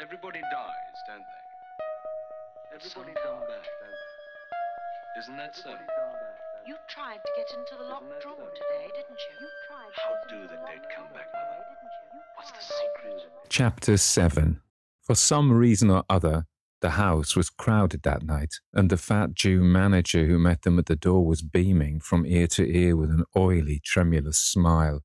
Everybody dies, don't they? Everybody come back, don't they? Isn't that so? You tried to get into the locked drawer today, didn't you? You tried. How do the dead come back, Mother? What's the secret? Chapter 7 For some reason or other, the house was crowded that night, and the fat Jew manager who met them at the door was beaming from ear to ear with an oily, tremulous smile.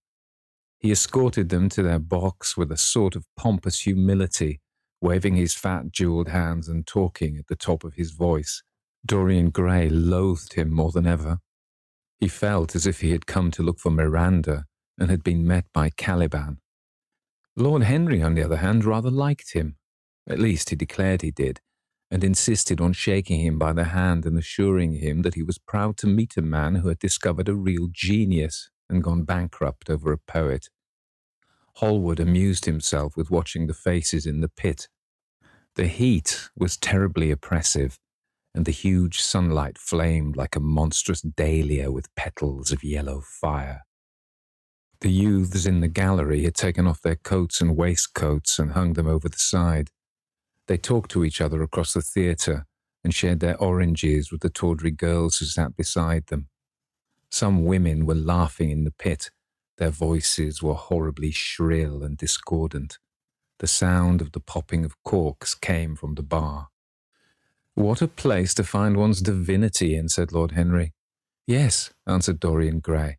He escorted them to their box with a sort of pompous humility, waving his fat jeweled hands and talking at the top of his voice. Dorian Gray loathed him more than ever. He felt as if he had come to look for Miranda and had been met by Caliban. Lord Henry, on the other hand, rather liked him. At least he declared he did, and insisted on shaking him by the hand and assuring him that he was proud to meet a man who had discovered a real genius and gone bankrupt over a poet. Hallward amused himself with watching the faces in the pit. The heat was terribly oppressive, and the huge sunlight flamed like a monstrous dahlia with petals of yellow fire. The youths in the gallery had taken off their coats and waistcoats and hung them over the side. They talked to each other across the theatre and shared their oranges with the tawdry girls who sat beside them. Some women were laughing in the pit. Their voices were horribly shrill and discordant. The sound of the popping of corks came from the bar. What a place to find one's divinity in, said Lord Henry. Yes, answered Dorian Gray.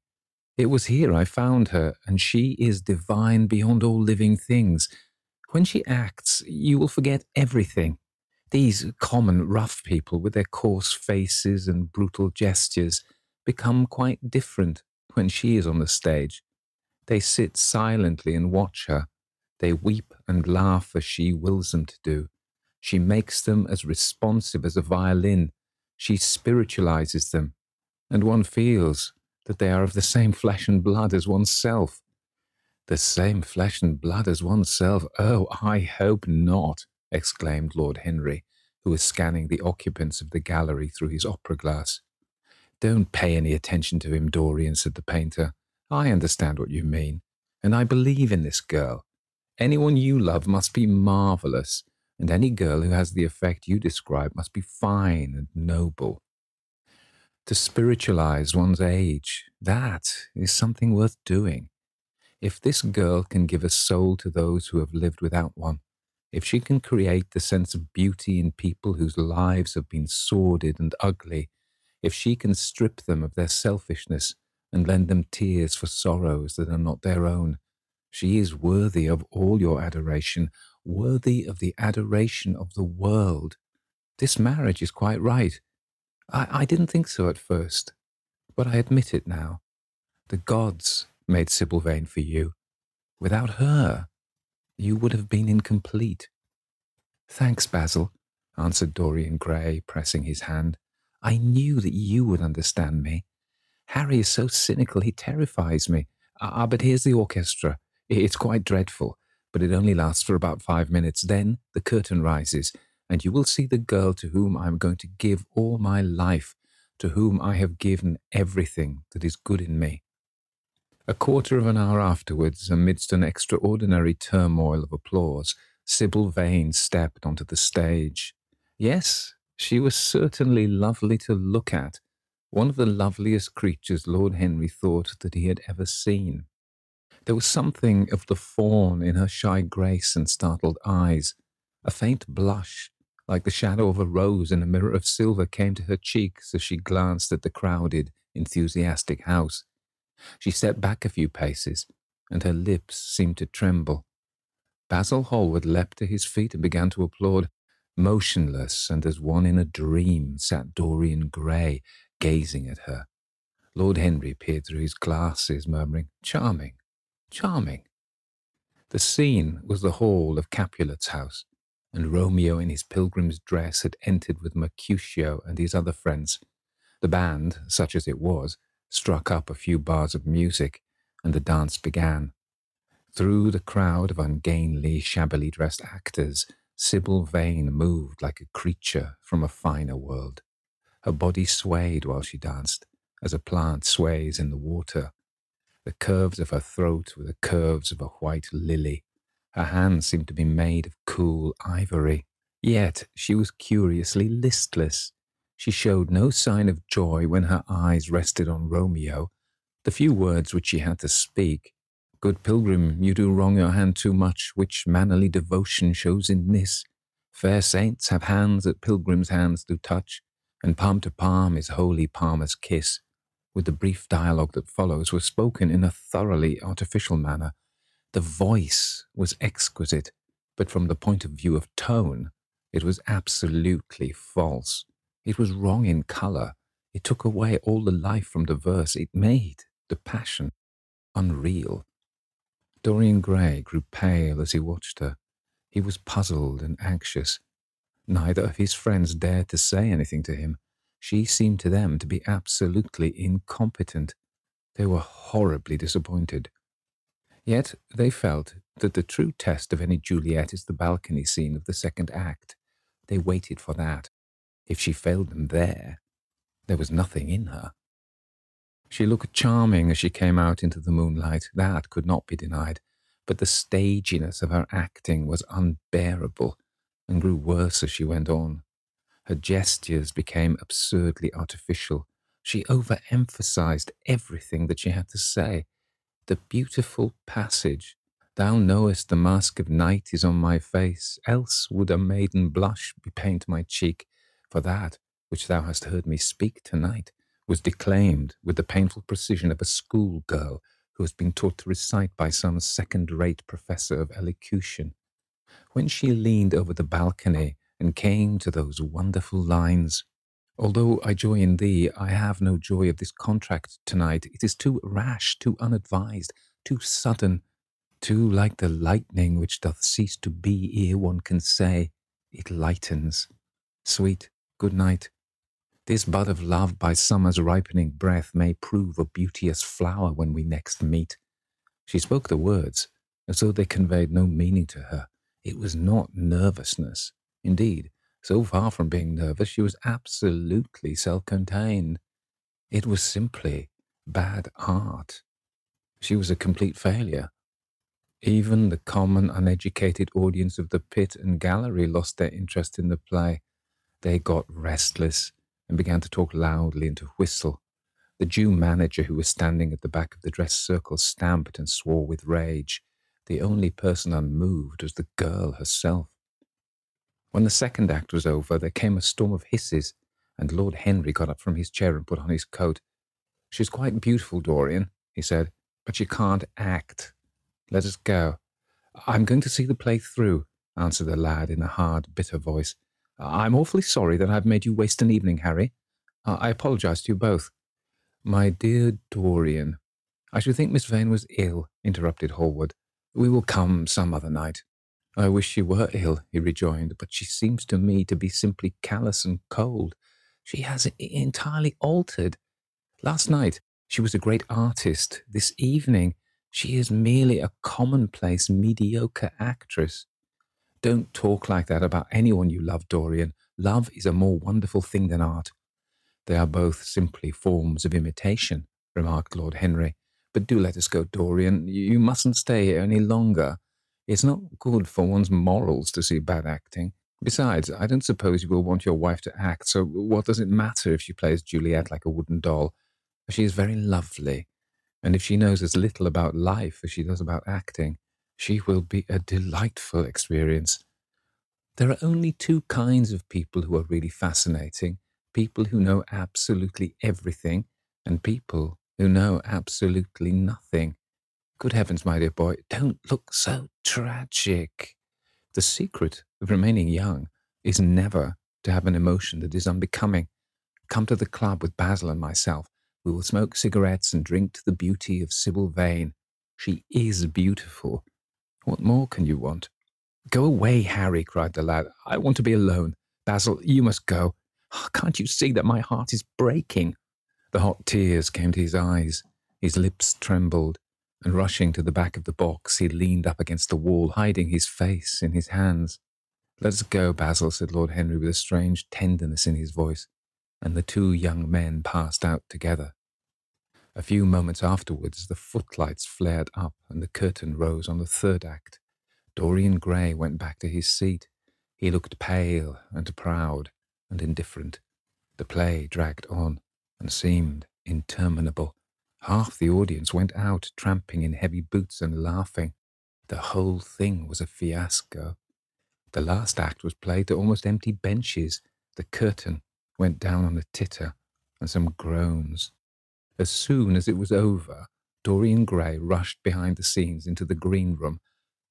It was here I found her, and she is divine beyond all living things. When she acts, you will forget everything. These common, rough people, with their coarse faces and brutal gestures, become quite different when she is on the stage. They sit silently and watch her. They weep and laugh as she wills them to do. She makes them as responsive as a violin. She spiritualizes them. And one feels that they are of the same flesh and blood as oneself. The same flesh and blood as oneself? Oh, I hope not, exclaimed Lord Henry, who was scanning the occupants of the gallery through his opera glass. Don't pay any attention to him, Dorian, said the painter. I understand what you mean, and I believe in this girl. Anyone you love must be marvelous, and any girl who has the effect you describe must be fine and noble. To spiritualize one's age, that is something worth doing. If this girl can give a soul to those who have lived without one, if she can create the sense of beauty in people whose lives have been sordid and ugly, if she can strip them of their selfishness and lend them tears for sorrows that are not their own, she is worthy of all your adoration, worthy of the adoration of the world. This marriage is quite right. I, I didn't think so at first, but I admit it now. The gods made Sybil Vane for you. Without her, you would have been incomplete. Thanks, Basil, answered Dorian Gray, pressing his hand. I knew that you would understand me. Harry is so cynical, he terrifies me. Ah, but here's the orchestra. It's quite dreadful, but it only lasts for about five minutes. Then the curtain rises, and you will see the girl to whom I am going to give all my life, to whom I have given everything that is good in me. A quarter of an hour afterwards, amidst an extraordinary turmoil of applause, Sybil Vane stepped onto the stage. Yes, she was certainly lovely to look at, one of the loveliest creatures Lord Henry thought that he had ever seen. There was something of the fawn in her shy grace and startled eyes. A faint blush, like the shadow of a rose in a mirror of silver, came to her cheeks as she glanced at the crowded, enthusiastic house. She stepped back a few paces, and her lips seemed to tremble. Basil Hallward leapt to his feet and began to applaud. Motionless and as one in a dream sat Dorian Gray, gazing at her. Lord Henry peered through his glasses, murmuring, Charming, charming. The scene was the hall of Capulet's house, and Romeo in his pilgrim's dress had entered with Mercutio and his other friends. The band, such as it was, struck up a few bars of music, and the dance began. Through the crowd of ungainly, shabbily dressed actors, Sybil Vane moved like a creature from a finer world. Her body swayed while she danced, as a plant sways in the water. The curves of her throat were the curves of a white lily. Her hands seemed to be made of cool ivory. Yet she was curiously listless. She showed no sign of joy when her eyes rested on Romeo. The few words which she had to speak Good pilgrim, you do wrong your hand too much, which mannerly devotion shows in this. Fair saints have hands that pilgrims' hands do touch, and palm to palm is holy palmer's kiss. With the brief dialogue that follows was spoken in a thoroughly artificial manner. The voice was exquisite, but from the point of view of tone, it was absolutely false. It was wrong in colour. It took away all the life from the verse. It made the passion unreal. Dorian Gray grew pale as he watched her. He was puzzled and anxious. Neither of his friends dared to say anything to him. She seemed to them to be absolutely incompetent. They were horribly disappointed. Yet they felt that the true test of any Juliet is the balcony scene of the second act. They waited for that. If she failed them there, there was nothing in her. She looked charming as she came out into the moonlight, that could not be denied, but the staginess of her acting was unbearable and grew worse as she went on. Her gestures became absurdly artificial. She overemphasized everything that she had to say. The beautiful passage, Thou knowest the mask of night is on my face, else would a maiden blush bepaint my cheek, for that which thou hast heard me speak tonight was declaimed with the painful precision of a schoolgirl who has been taught to recite by some second rate professor of elocution. When she leaned over the balcony and came to those wonderful lines, Although I joy in thee, I have no joy of this contract tonight. It is too rash, too unadvised, too sudden, too like the lightning which doth cease to be ere one can say, It lightens. Sweet, good night. This bud of love by summer's ripening breath may prove a beauteous flower when we next meet. She spoke the words as though they conveyed no meaning to her. It was not nervousness. Indeed, so far from being nervous, she was absolutely self contained. It was simply bad art. She was a complete failure. Even the common, uneducated audience of the pit and gallery lost their interest in the play. They got restless and began to talk loudly and to whistle. The Jew manager who was standing at the back of the dress circle stamped and swore with rage. The only person unmoved was the girl herself. When the second act was over, there came a storm of hisses, and Lord Henry got up from his chair and put on his coat. She's quite beautiful, Dorian, he said, but she can't act. Let us go. I'm going to see the play through, answered the lad in a hard, bitter voice. I'm awfully sorry that I've made you waste an evening, Harry. I apologize to you both. My dear Dorian, I should think Miss Vane was ill, interrupted Hallward. We will come some other night. I wish she were ill, he rejoined, but she seems to me to be simply callous and cold. She has entirely altered. Last night she was a great artist. This evening she is merely a commonplace, mediocre actress. Don't talk like that about anyone you love, Dorian. Love is a more wonderful thing than art. They are both simply forms of imitation, remarked Lord Henry. But do let us go, Dorian. You mustn't stay here any longer. It's not good for one's morals to see bad acting. Besides, I don't suppose you will want your wife to act, so what does it matter if she plays Juliet like a wooden doll? She is very lovely, and if she knows as little about life as she does about acting, she will be a delightful experience. There are only two kinds of people who are really fascinating people who know absolutely everything, and people Oh, who know absolutely nothing. Good heavens, my dear boy, don't look so tragic. The secret of remaining young is never to have an emotion that is unbecoming. Come to the club with Basil and myself. We will smoke cigarettes and drink to the beauty of Sybil Vane. She is beautiful. What more can you want? Go away, Harry, cried the lad. I want to be alone. Basil, you must go. Oh, can't you see that my heart is breaking? The hot tears came to his eyes. His lips trembled and rushing to the back of the box, he leaned up against the wall, hiding his face in his hands. Let us go, Basil, said Lord Henry with a strange tenderness in his voice, and the two young men passed out together. A few moments afterwards, the footlights flared up and the curtain rose on the third act. Dorian Gray went back to his seat. He looked pale and proud and indifferent. The play dragged on and seemed interminable. Half the audience went out tramping in heavy boots and laughing. The whole thing was a fiasco. The last act was played to almost empty benches. The curtain went down on a titter and some groans. As soon as it was over, Dorian Gray rushed behind the scenes into the green room.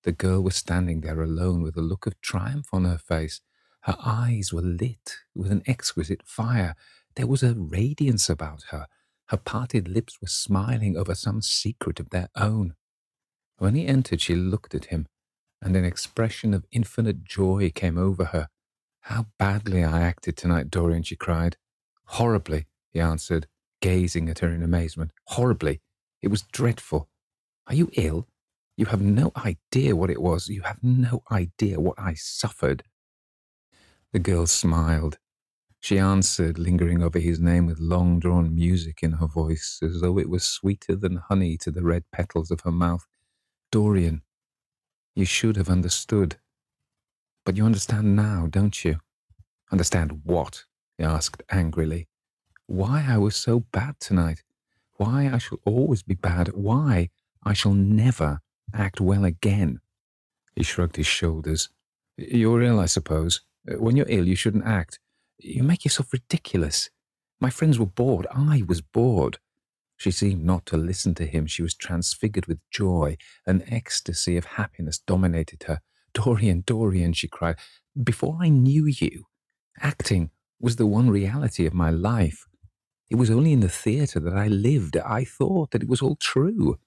The girl was standing there alone with a look of triumph on her face. Her eyes were lit with an exquisite fire. There was a radiance about her. Her parted lips were smiling over some secret of their own. When he entered, she looked at him, and an expression of infinite joy came over her. How badly I acted tonight, Dorian, she cried. Horribly, he answered, gazing at her in amazement. Horribly. It was dreadful. Are you ill? You have no idea what it was. You have no idea what I suffered. The girl smiled. She answered, lingering over his name with long drawn music in her voice, as though it was sweeter than honey to the red petals of her mouth. Dorian, you should have understood. But you understand now, don't you? Understand what? he asked angrily. Why I was so bad tonight. Why I shall always be bad. Why I shall never act well again. He shrugged his shoulders. You're ill, I suppose. When you're ill, you shouldn't act. You make yourself ridiculous. My friends were bored. I was bored. She seemed not to listen to him. She was transfigured with joy. An ecstasy of happiness dominated her. Dorian, Dorian, she cried, before I knew you, acting was the one reality of my life. It was only in the theatre that I lived. I thought that it was all true.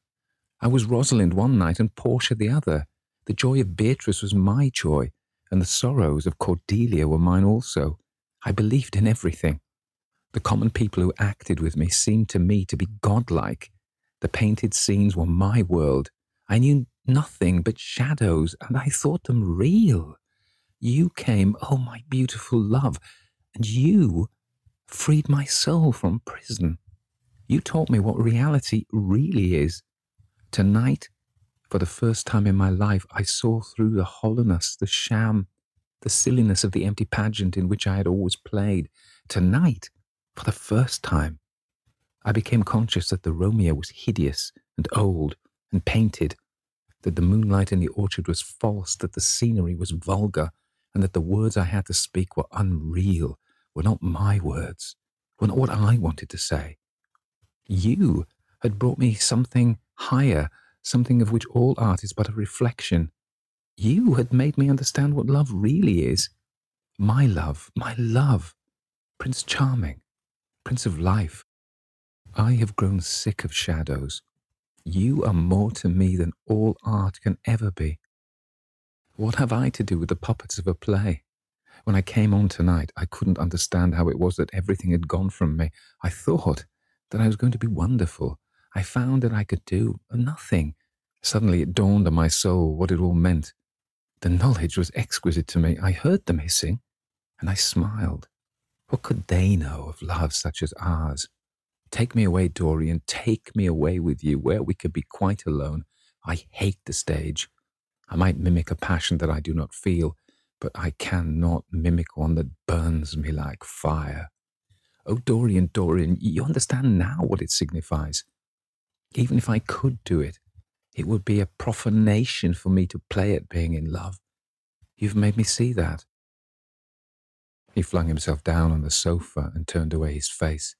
I was Rosalind one night and Portia the other. The joy of Beatrice was my joy, and the sorrows of Cordelia were mine also. I believed in everything. The common people who acted with me seemed to me to be godlike. The painted scenes were my world. I knew nothing but shadows, and I thought them real. You came, oh my beautiful love, and you freed my soul from prison. You taught me what reality really is. Tonight, for the first time in my life, I saw through the hollowness, the sham, the silliness of the empty pageant in which I had always played. Tonight, for the first time, I became conscious that the Romeo was hideous and old and painted, that the moonlight in the orchard was false, that the scenery was vulgar, and that the words I had to speak were unreal, were not my words, were not what I wanted to say. You had brought me something higher, something of which all art is but a reflection. You had made me understand what love really is. My love, my love, Prince Charming. Prince of Life, I have grown sick of shadows. You are more to me than all art can ever be. What have I to do with the puppets of a play? When I came on tonight, I couldn't understand how it was that everything had gone from me. I thought that I was going to be wonderful. I found that I could do nothing. Suddenly it dawned on my soul what it all meant. The knowledge was exquisite to me. I heard them hissing, and I smiled. What could they know of love such as ours? Take me away, Dorian, take me away with you, where we could be quite alone. I hate the stage. I might mimic a passion that I do not feel, but I cannot mimic one that burns me like fire. Oh, Dorian, Dorian, you understand now what it signifies. Even if I could do it, it would be a profanation for me to play at being in love. You've made me see that. He flung himself down on the sofa and turned away his face.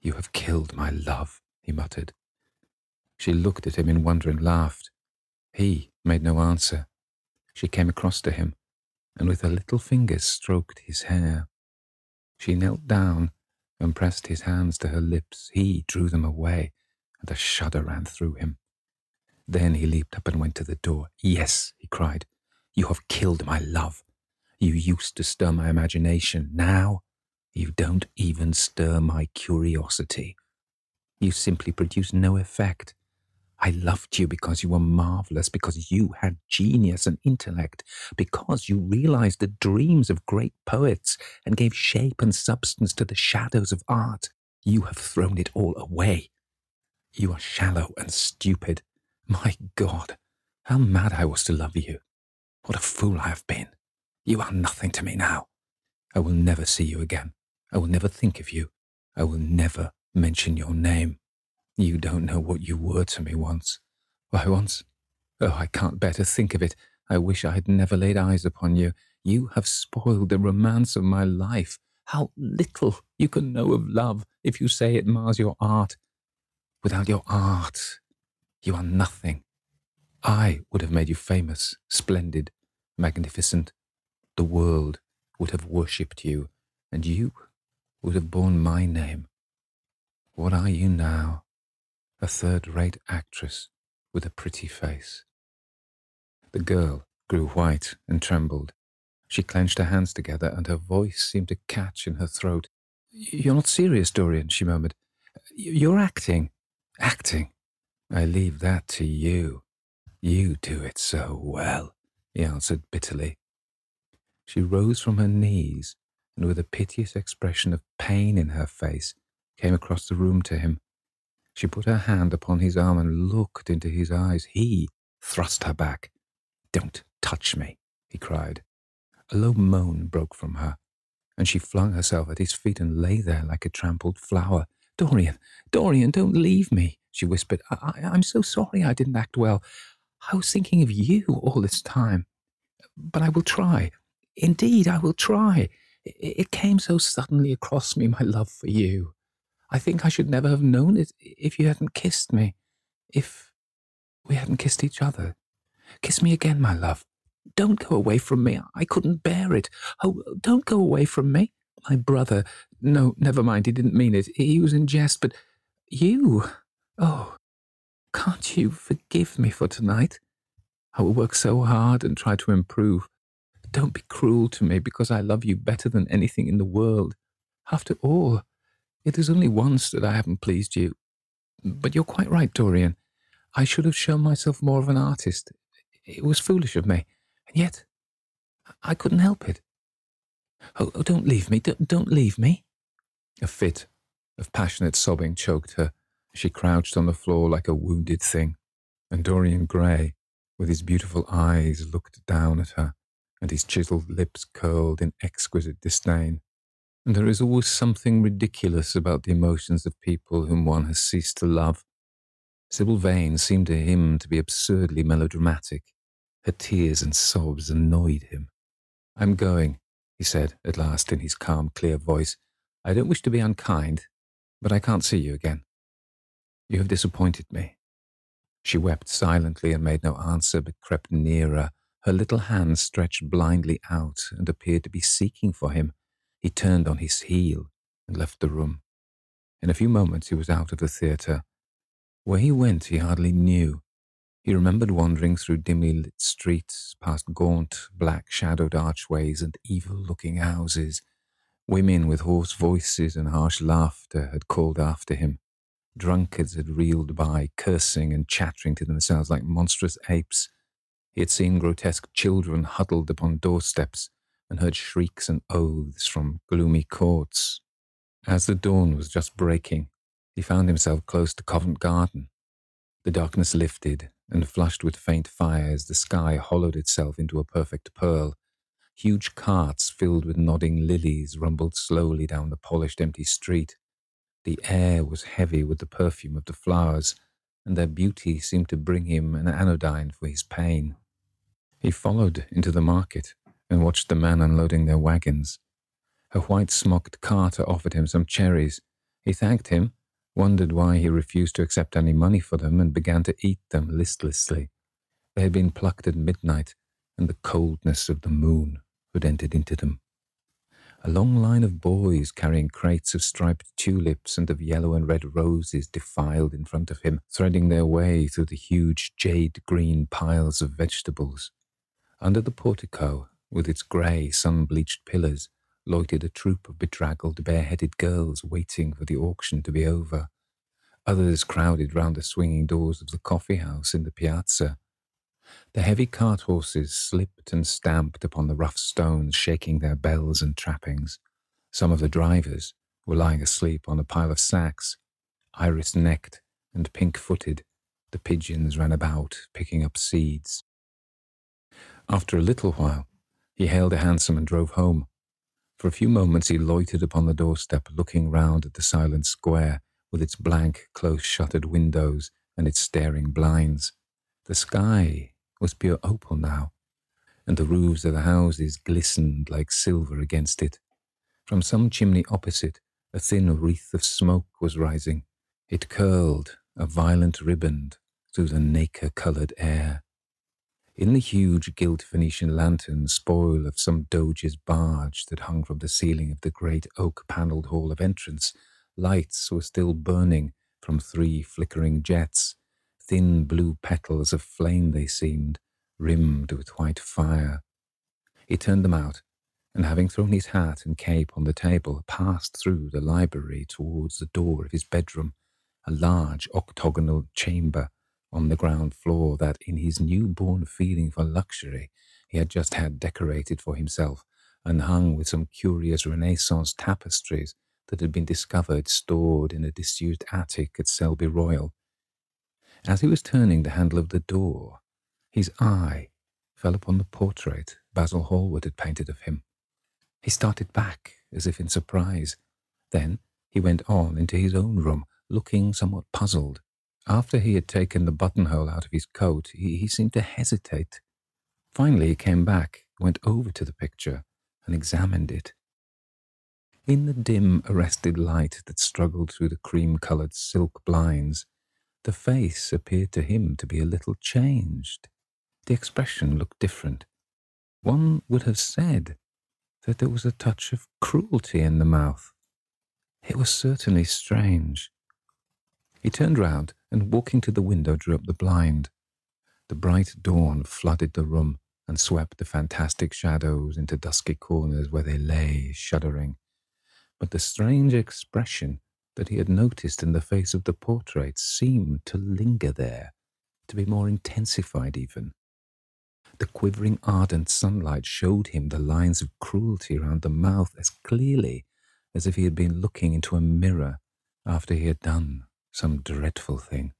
You have killed my love, he muttered. She looked at him in wonder and laughed. He made no answer. She came across to him and with her little fingers stroked his hair. She knelt down and pressed his hands to her lips. He drew them away, and a shudder ran through him. Then he leaped up and went to the door. Yes, he cried, you have killed my love. You used to stir my imagination. Now you don't even stir my curiosity. You simply produce no effect. I loved you because you were marvelous, because you had genius and intellect, because you realized the dreams of great poets and gave shape and substance to the shadows of art. You have thrown it all away. You are shallow and stupid. My God, How mad I was to love you. What a fool I have been. You are nothing to me now. I will never see you again. I will never think of you. I will never mention your name. You don't know what you were to me once. Why, once? Oh, I can't bear to think of it. I wish I had never laid eyes upon you. You have spoiled the romance of my life. How little you can know of love if you say it mars your art. Without your art, you are nothing. I would have made you famous, splendid, magnificent. The world would have worshipped you, and you would have borne my name. What are you now? A third rate actress with a pretty face. The girl grew white and trembled. She clenched her hands together, and her voice seemed to catch in her throat. You're not serious, Dorian, she murmured. You're acting. Acting. I leave that to you. You do it so well, he answered bitterly. She rose from her knees and, with a piteous expression of pain in her face, came across the room to him. She put her hand upon his arm and looked into his eyes. He thrust her back. Don't touch me, he cried. A low moan broke from her, and she flung herself at his feet and lay there like a trampled flower. Dorian, Dorian, don't leave me, she whispered. I- I'm so sorry I didn't act well. I was thinking of you all this time. But I will try. Indeed, I will try. It came so suddenly across me, my love for you. I think I should never have known it if you hadn't kissed me. If we hadn't kissed each other. Kiss me again, my love. Don't go away from me. I couldn't bear it. Oh, don't go away from me. My brother. No, never mind. He didn't mean it. He was in jest, but you. Oh, can't you forgive me for tonight? I will work so hard and try to improve. Don't be cruel to me because I love you better than anything in the world. After all, it is only once that I haven't pleased you. But you're quite right, Dorian. I should have shown myself more of an artist. It was foolish of me. And yet, I couldn't help it. Oh, oh don't leave me. Don't, don't leave me. A fit of passionate sobbing choked her. She crouched on the floor like a wounded thing, and Dorian Gray, with his beautiful eyes, looked down at her, and his chiseled lips curled in exquisite disdain. And there is always something ridiculous about the emotions of people whom one has ceased to love. Sybil Vane seemed to him to be absurdly melodramatic. Her tears and sobs annoyed him. I'm going, he said at last in his calm, clear voice. I don't wish to be unkind, but I can't see you again. You have disappointed me. She wept silently and made no answer, but crept nearer, her little hands stretched blindly out and appeared to be seeking for him. He turned on his heel and left the room. In a few moments he was out of the theatre. Where he went he hardly knew. He remembered wandering through dimly lit streets, past gaunt, black shadowed archways and evil looking houses. Women with hoarse voices and harsh laughter had called after him. Drunkards had reeled by, cursing and chattering to themselves like monstrous apes. He had seen grotesque children huddled upon doorsteps and heard shrieks and oaths from gloomy courts. As the dawn was just breaking, he found himself close to Covent Garden. The darkness lifted, and flushed with faint fires, the sky hollowed itself into a perfect pearl. Huge carts filled with nodding lilies rumbled slowly down the polished empty street. The air was heavy with the perfume of the flowers, and their beauty seemed to bring him an anodyne for his pain. He followed into the market and watched the men unloading their wagons. A white smocked carter offered him some cherries. He thanked him, wondered why he refused to accept any money for them, and began to eat them listlessly. They had been plucked at midnight, and the coldness of the moon had entered into them. A long line of boys carrying crates of striped tulips and of yellow and red roses defiled in front of him, threading their way through the huge jade green piles of vegetables. Under the portico, with its grey, sun bleached pillars, loitered a troop of bedraggled, bareheaded girls waiting for the auction to be over. Others crowded round the swinging doors of the coffee house in the piazza, the heavy cart horses slipped and stamped upon the rough stones, shaking their bells and trappings. Some of the drivers were lying asleep on a pile of sacks, iris necked and pink footed, The pigeons ran about, picking up seeds. After a little while, he hailed a hansom and drove home. For a few moments he loitered upon the doorstep, looking round at the silent square, with its blank, close-shuttered windows and its staring blinds. The sky was pure opal now, and the roofs of the houses glistened like silver against it. From some chimney opposite, a thin wreath of smoke was rising. It curled, a violent riband, through the nacre-coloured air. In the huge gilt Venetian lantern, spoil of some doge's barge that hung from the ceiling of the great oak-panelled hall of entrance, lights were still burning from three flickering jets. Thin blue petals of flame they seemed, rimmed with white fire. He turned them out, and having thrown his hat and cape on the table, passed through the library towards the door of his bedroom, a large octagonal chamber on the ground floor that, in his new-born feeling for luxury, he had just had decorated for himself and hung with some curious Renaissance tapestries that had been discovered stored in a disused attic at Selby Royal. As he was turning the handle of the door, his eye fell upon the portrait Basil Hallward had painted of him. He started back as if in surprise. Then he went on into his own room, looking somewhat puzzled. After he had taken the buttonhole out of his coat, he, he seemed to hesitate. Finally, he came back, went over to the picture, and examined it. In the dim, arrested light that struggled through the cream-coloured silk blinds, the face appeared to him to be a little changed. The expression looked different. One would have said that there was a touch of cruelty in the mouth. It was certainly strange. He turned round and, walking to the window, drew up the blind. The bright dawn flooded the room and swept the fantastic shadows into dusky corners where they lay, shuddering. But the strange expression that he had noticed in the face of the portrait seemed to linger there, to be more intensified even. The quivering ardent sunlight showed him the lines of cruelty round the mouth as clearly as if he had been looking into a mirror after he had done some dreadful thing.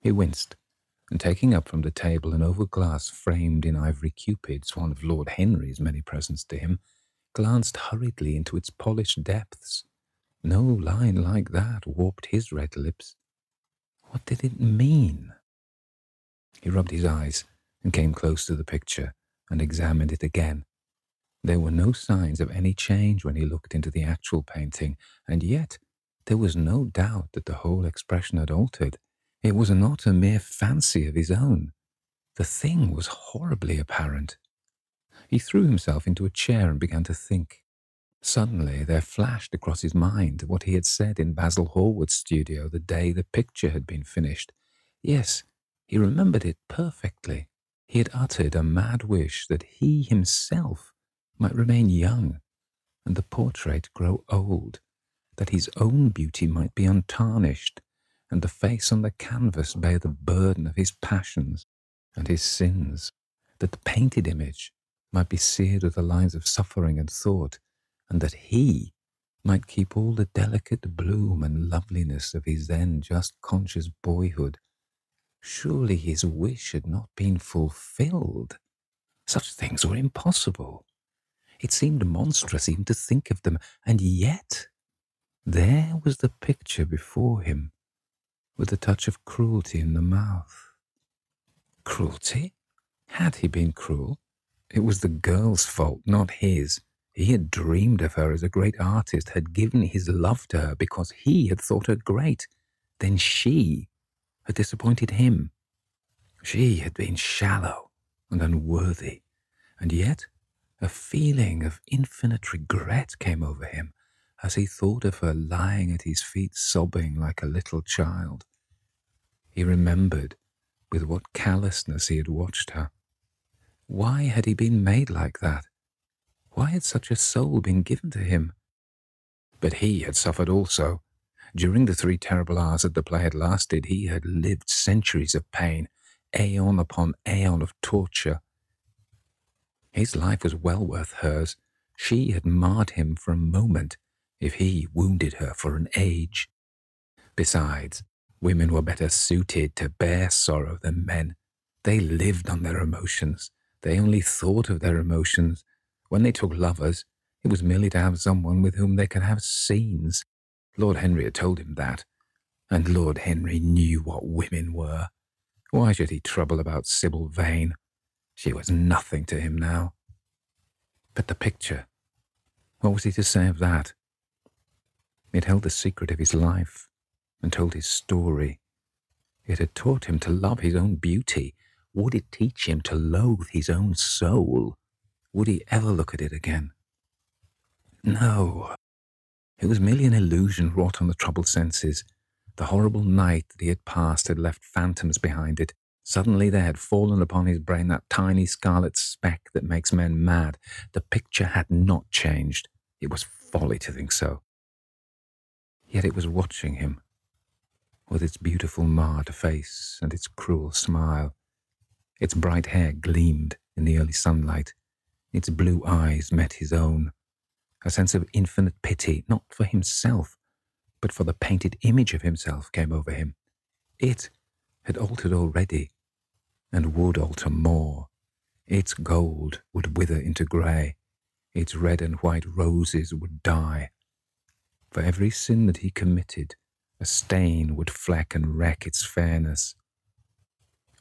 He winced, and taking up from the table an oval glass framed in ivory cupids, one of Lord Henry's many presents to him, glanced hurriedly into its polished depths. No line like that warped his red lips. What did it mean? He rubbed his eyes and came close to the picture and examined it again. There were no signs of any change when he looked into the actual painting, and yet there was no doubt that the whole expression had altered. It was not a mere fancy of his own. The thing was horribly apparent. He threw himself into a chair and began to think. Suddenly there flashed across his mind what he had said in Basil Hallward's studio the day the picture had been finished. Yes, he remembered it perfectly. He had uttered a mad wish that he himself might remain young and the portrait grow old that his own beauty might be untarnished, and the face on the canvas bear the burden of his passions and his sins, that the painted image might be seared with the lines of suffering and thought, and that he might keep all the delicate bloom and loveliness of his then just conscious boyhood. Surely his wish had not been fulfilled. Such things were impossible. It seemed monstrous even to think of them, and yet there was the picture before him, with a touch of cruelty in the mouth. Cruelty? Had he been cruel? It was the girl's fault, not his. He had dreamed of her as a great artist, had given his love to her because he had thought her great. Then she had disappointed him. She had been shallow and unworthy, and yet a feeling of infinite regret came over him as he thought of her lying at his feet sobbing like a little child. He remembered with what callousness he had watched her. Why had he been made like that? Why had such a soul been given to him? But he had suffered also. During the three terrible hours that the play had lasted, he had lived centuries of pain, aeon upon aeon of torture. His life was well worth hers. She had marred him for a moment, if he wounded her for an age. Besides, Women were better suited to bear sorrow than men. They lived on their emotions. They only thought of their emotions. When they took lovers, it was merely to have someone with whom they could have scenes. Lord Henry had told him that. And Lord Henry knew what women were. Why should he trouble about Sybil Vane? She was nothing to him now. But the picture, what was he to say of that? It held the secret of his life and told his story. It had taught him to love his own beauty. Would it teach him to loathe his own soul? Would he ever look at it again? No. It was merely an illusion wrought on the troubled senses. The horrible night that he had passed had left phantoms behind it. Suddenly there had fallen upon his brain that tiny scarlet speck that makes men mad. The picture had not changed. It was folly to think so. Yet it was watching him, with its beautiful marred face and its cruel smile. Its bright hair gleamed in the early sunlight. Its blue eyes met his own. A sense of infinite pity, not for himself, but for the painted image of himself came over him. It had altered already, and would alter more. Its gold would wither into grey. Its red and white roses would die. For every sin that he committed, a stain would fleck and wreck its fairness.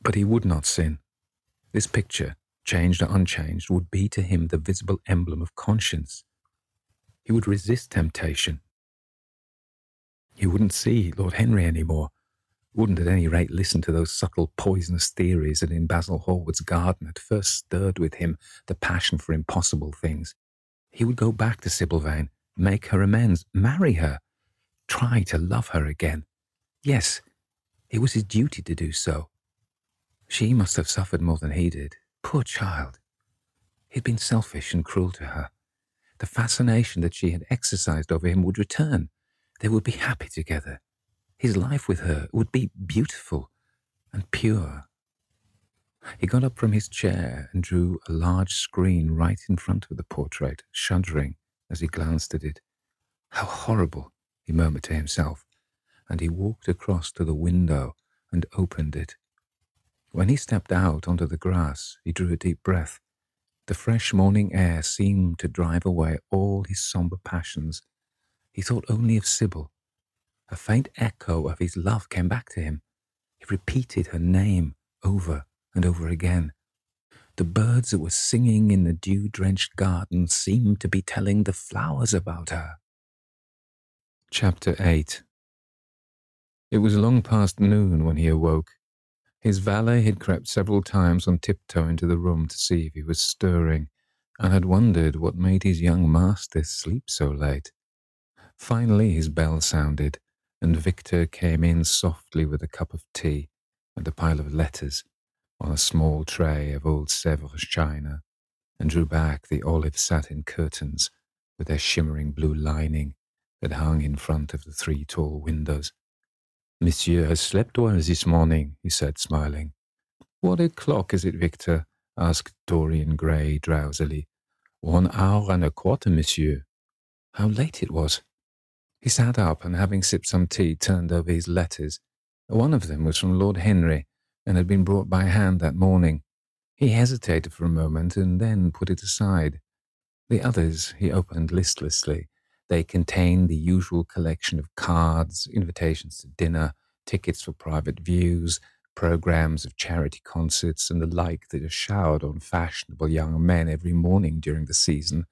But he would not sin. This picture, changed or unchanged, would be to him the visible emblem of conscience. He would resist temptation. He wouldn't see Lord Henry any more, wouldn't at any rate listen to those subtle poisonous theories that in Basil Hallward's garden had first stirred with him the passion for impossible things. He would go back to Sybil Vane, make her amends, marry her, try to love her again. Yes, it was his duty to do so. She must have suffered more than he did. Poor child. He'd been selfish and cruel to her. The fascination that she had exercised over him would return. They would be happy together. His life with her would be beautiful and pure. He got up from his chair and drew a large screen right in front of the portrait, shuddering as he glanced at it. How horrible, he murmured to himself, and he walked across to the window and opened it. When he stepped out onto the grass, he drew a deep breath. The fresh morning air seemed to drive away all his sombre passions. He thought only of Sybil. A faint echo of his love came back to him. He repeated her name over and over again. The birds that were singing in the dew drenched garden seemed to be telling the flowers about her. Chapter 8 It was long past noon when he awoke. His valet had crept several times on tiptoe into the room to see if he was stirring, and had wondered what made his young master sleep so late. Finally his bell sounded, and Victor came in softly with a cup of tea and a pile of letters on a small tray of old Sèvres china, and drew back the olive satin curtains with their shimmering blue lining that hung in front of the three tall windows. Monsieur has slept well this morning, he said, smiling. What o'clock is it, Victor? asked Dorian Gray drowsily. One hour and a quarter, monsieur. How late it was. He sat up and, having sipped some tea, turned over his letters. One of them was from Lord Henry and had been brought by hand that morning. He hesitated for a moment and then put it aside. The others he opened listlessly they contain the usual collection of cards, invitations to dinner, tickets for private views, programs of charity concerts, and the like that are showered on fashionable young men every morning during the season.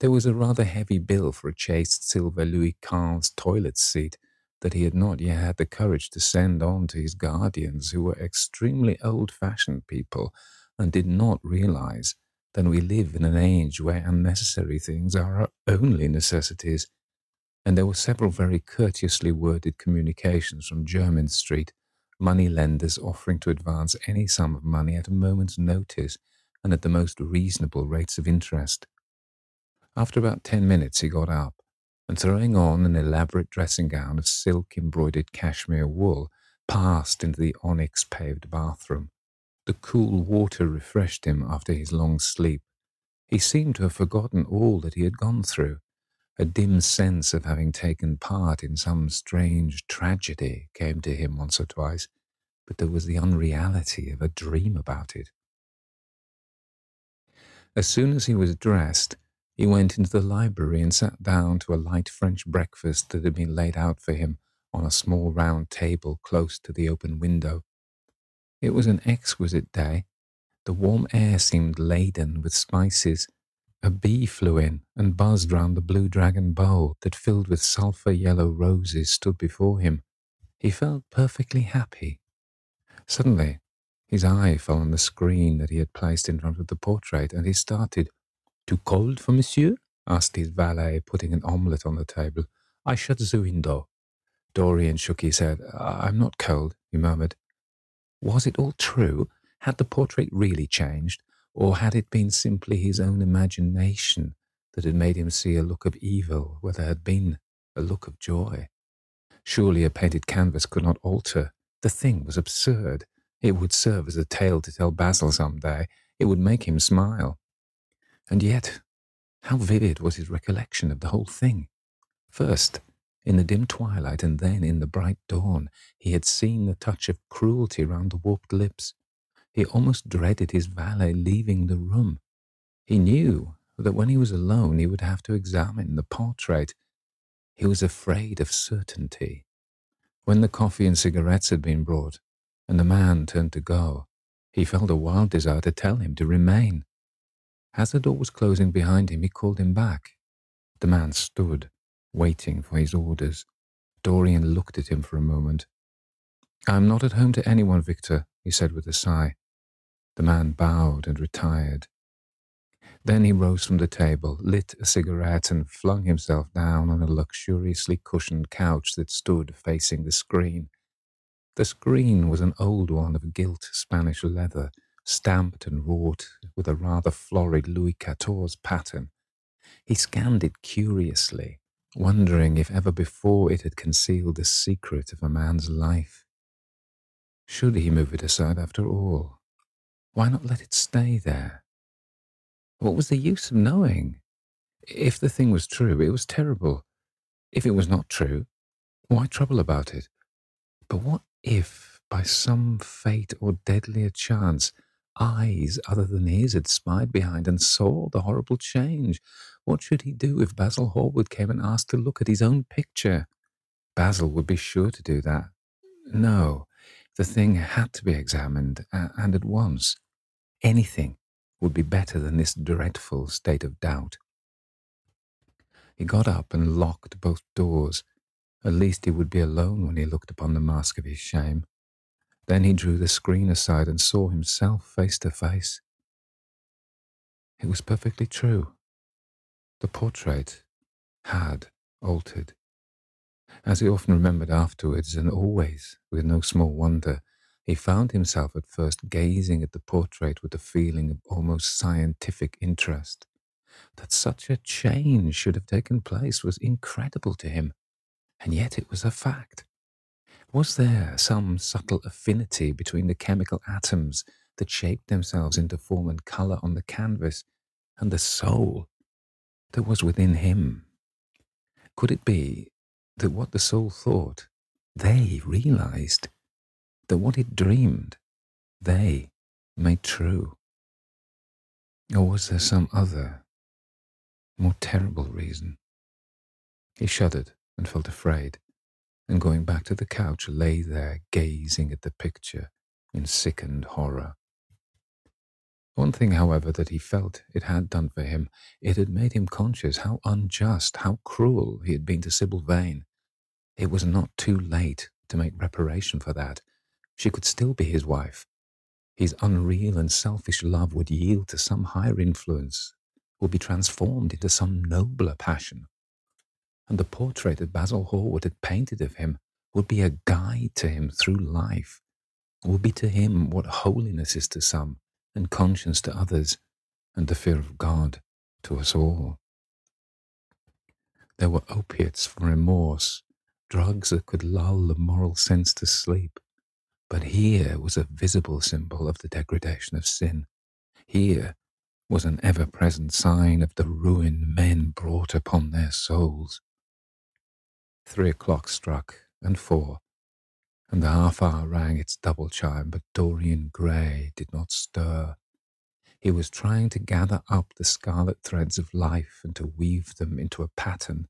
There was a rather heavy bill for a chaste silver Louis Quinze toilet seat that he had not yet had the courage to send on to his guardians, who were extremely old fashioned people and did not realize then we live in an age where unnecessary things are our only necessities. And there were several very courteously worded communications from Jermyn Street, money lenders offering to advance any sum of money at a moment's notice and at the most reasonable rates of interest. After about ten minutes, he got up and, throwing on an elaborate dressing gown of silk embroidered cashmere wool, passed into the onyx paved bathroom. The cool water refreshed him after his long sleep. He seemed to have forgotten all that he had gone through. A dim sense of having taken part in some strange tragedy came to him once or twice, but there was the unreality of a dream about it. As soon as he was dressed, he went into the library and sat down to a light French breakfast that had been laid out for him on a small round table close to the open window. It was an exquisite day. The warm air seemed laden with spices. A bee flew in and buzzed round the blue dragon bowl that, filled with sulphur yellow roses, stood before him. He felt perfectly happy. Suddenly, his eye fell on the screen that he had placed in front of the portrait, and he started. Too cold for monsieur? asked his valet, putting an omelette on the table. I shut the window. Dorian shook his head. I'm not cold, he murmured. Was it all true? Had the portrait really changed? Or had it been simply his own imagination that had made him see a look of evil where there had been a look of joy? Surely a painted canvas could not alter. The thing was absurd. It would serve as a tale to tell Basil some day. It would make him smile. And yet, how vivid was his recollection of the whole thing? First, in the dim twilight, and then in the bright dawn, he had seen the touch of cruelty round the warped lips. He almost dreaded his valet leaving the room. He knew that when he was alone he would have to examine the portrait. He was afraid of certainty. When the coffee and cigarettes had been brought, and the man turned to go, he felt a wild desire to tell him to remain. As the door was closing behind him, he called him back. The man stood, waiting for his orders. Dorian looked at him for a moment. I'm not at home to anyone, Victor, he said with a sigh. The man bowed and retired. Then he rose from the table, lit a cigarette, and flung himself down on a luxuriously cushioned couch that stood facing the screen. The screen was an old one of gilt Spanish leather, stamped and wrought with a rather florid Louis XIV pattern. He scanned it curiously, wondering if ever before it had concealed the secret of a man's life. Should he move it aside after all? Why not let it stay there? What was the use of knowing? If the thing was true, it was terrible. If it was not true, why trouble about it? But what if, by some fate or deadlier chance, eyes other than his had spied behind and saw the horrible change? What should he do if Basil Hallward came and asked to look at his own picture? Basil would be sure to do that. No, the thing had to be examined, and at once. Anything would be better than this dreadful state of doubt. He got up and locked both doors. At least he would be alone when he looked upon the mask of his shame. Then he drew the screen aside and saw himself face to face. It was perfectly true. The portrait had altered. As he often remembered afterwards, and always with no small wonder, he found himself at first gazing at the portrait with a feeling of almost scientific interest. That such a change should have taken place was incredible to him, and yet it was a fact. Was there some subtle affinity between the chemical atoms that shaped themselves into form and colour on the canvas and the soul that was within him? Could it be that what the soul thought, they realized? That what it dreamed, they made true? Or was there some other, more terrible reason? He shuddered and felt afraid, and going back to the couch, lay there gazing at the picture in sickened horror. One thing, however, that he felt it had done for him, it had made him conscious how unjust, how cruel he had been to Sybil Vane. It was not too late to make reparation for that. She could still be his wife. His unreal and selfish love would yield to some higher influence, would be transformed into some nobler passion. And the portrait that Basil Hallward had painted of him would be a guide to him through life, would be to him what holiness is to some, and conscience to others, and the fear of God to us all. There were opiates for remorse, drugs that could lull the moral sense to sleep. But here was a visible symbol of the degradation of sin. Here was an ever present sign of the ruin men brought upon their souls. Three o'clock struck, and four, and the half hour rang its double chime, but Dorian Gray did not stir. He was trying to gather up the scarlet threads of life and to weave them into a pattern,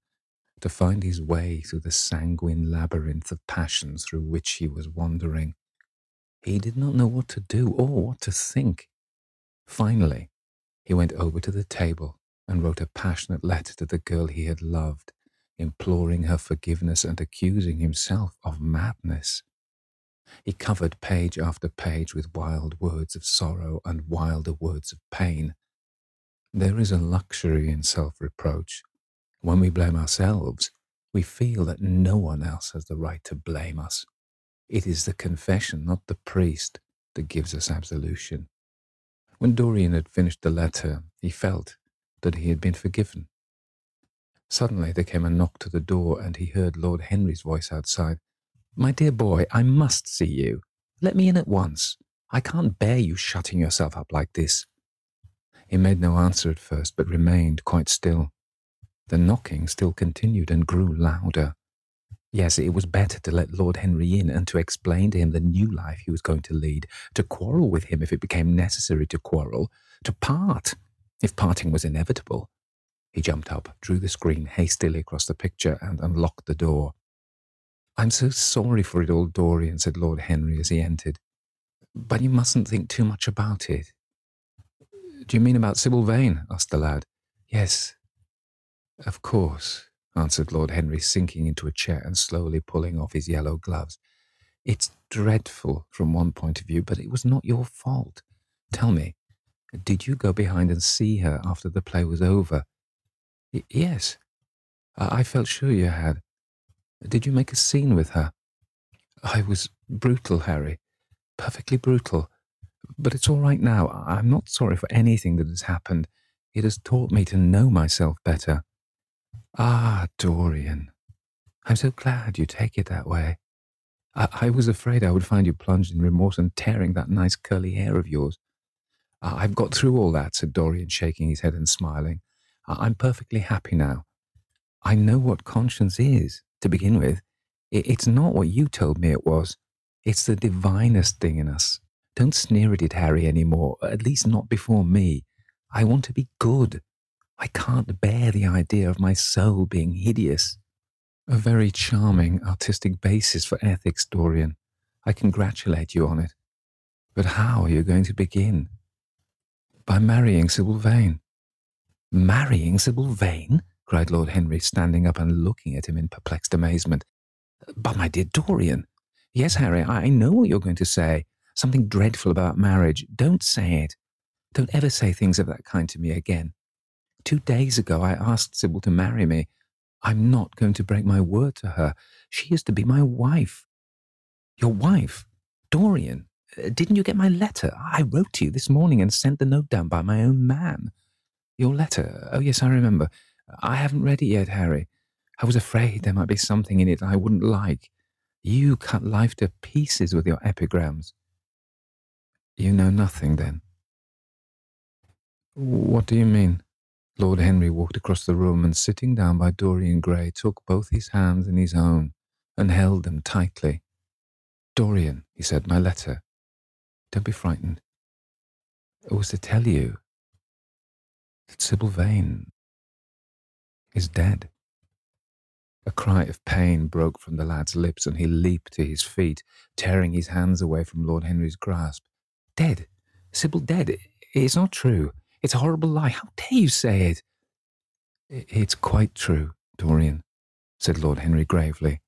to find his way through the sanguine labyrinth of passions through which he was wandering. He did not know what to do or what to think. Finally, he went over to the table and wrote a passionate letter to the girl he had loved, imploring her forgiveness and accusing himself of madness. He covered page after page with wild words of sorrow and wilder words of pain. There is a luxury in self reproach. When we blame ourselves, we feel that no one else has the right to blame us. It is the confession, not the priest, that gives us absolution. When Dorian had finished the letter, he felt that he had been forgiven. Suddenly there came a knock to the door, and he heard Lord Henry's voice outside. My dear boy, I must see you. Let me in at once. I can't bear you shutting yourself up like this. He made no answer at first, but remained quite still. The knocking still continued and grew louder. Yes, it was better to let Lord Henry in and to explain to him the new life he was going to lead, to quarrel with him if it became necessary to quarrel, to part if parting was inevitable. He jumped up, drew the screen hastily across the picture, and unlocked the door. I'm so sorry for it all, Dorian, said Lord Henry as he entered. But you mustn't think too much about it. Do you mean about Sybil Vane? asked the lad. Yes. Of course, answered Lord Henry, sinking into a chair and slowly pulling off his yellow gloves. It's dreadful from one point of view, but it was not your fault. Tell me, did you go behind and see her after the play was over? Y- yes. I-, I felt sure you had. Did you make a scene with her? I was brutal, Harry. Perfectly brutal. But it's all right now. I'm not sorry for anything that has happened. It has taught me to know myself better. Ah, Dorian. I'm so glad you take it that way. I, I was afraid I would find you plunged in remorse and tearing that nice curly hair of yours. I've got through all that, said Dorian, shaking his head and smiling. I'm perfectly happy now. I know what conscience is to begin with. It's not what you told me it was. It's the divinest thing in us. Don't sneer at it, Harry, any more, at least not before me. I want to be good. I can't bear the idea of my soul being hideous. A very charming artistic basis for ethics, Dorian. I congratulate you on it. But how are you going to begin? By marrying Sybil Vane. Marrying Sybil Vane? Cried Lord Henry, standing up and looking at him in perplexed amazement. But, my dear Dorian, yes, Harry, I know what you're going to say. Something dreadful about marriage. Don't say it. Don't ever say things of that kind to me again. Two days ago, I asked Sybil to marry me. I'm not going to break my word to her. She is to be my wife. Your wife? Dorian, uh, didn't you get my letter? I wrote to you this morning and sent the note down by my own man. Your letter? Oh, yes, I remember. I haven't read it yet, Harry. I was afraid there might be something in it I wouldn't like. You cut life to pieces with your epigrams. You know nothing, then? What do you mean? Lord Henry walked across the room and, sitting down by Dorian Gray, took both his hands in his own and held them tightly. Dorian, he said, my letter. Don't be frightened. It was to tell you that Sybil Vane is dead. A cry of pain broke from the lad's lips, and he leaped to his feet, tearing his hands away from Lord Henry's grasp. Dead? Sybil dead? It's not true. It's a horrible lie. How dare you say it? It's quite true, Dorian, said Lord Henry gravely.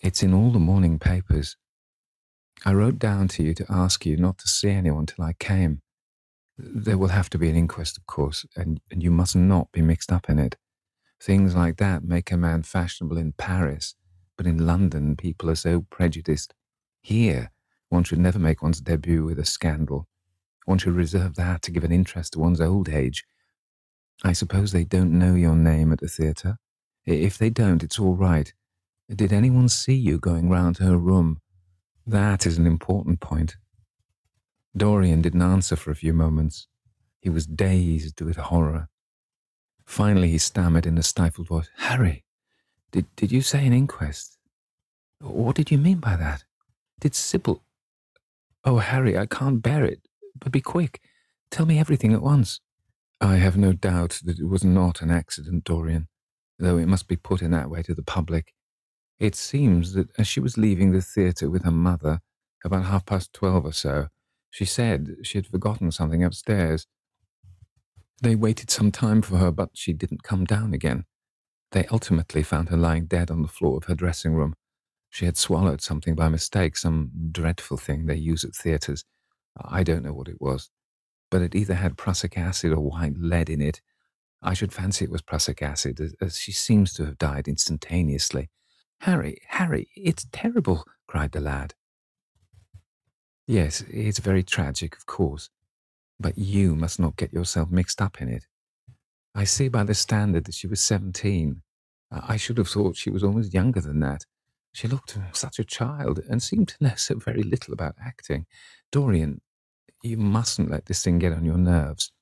It's in all the morning papers. I wrote down to you to ask you not to see anyone till I came. There will have to be an inquest, of course, and, and you must not be mixed up in it. Things like that make a man fashionable in Paris, but in London people are so prejudiced. Here, one should never make one's debut with a scandal. One should reserve that to give an interest to one's old age. I suppose they don't know your name at the theatre? If they don't, it's all right. Did anyone see you going round her room? That is an important point. Dorian didn't answer for a few moments. He was dazed with horror. Finally, he stammered in a stifled voice, Harry, did, did you say an inquest? What did you mean by that? Did Sybil... Oh, Harry, I can't bear it. But be quick. Tell me everything at once. I have no doubt that it was not an accident, Dorian, though it must be put in that way to the public. It seems that as she was leaving the theatre with her mother, about half past twelve or so, she said she had forgotten something upstairs. They waited some time for her, but she didn't come down again. They ultimately found her lying dead on the floor of her dressing room. She had swallowed something by mistake, some dreadful thing they use at theatres. I don't know what it was, but it either had prussic acid or white lead in it. I should fancy it was prussic acid, as, she seems to have died instantaneously. Harry, Harry, it's terrible, cried the lad. Yes, it's very tragic, of course, but you must not get yourself mixed up in it. I see by the standard that she was 17. I should have thought she was almost younger than that. She looked such a child and seemed to know so very little about acting. Dorian, you mustn't let this thing get on your nerves.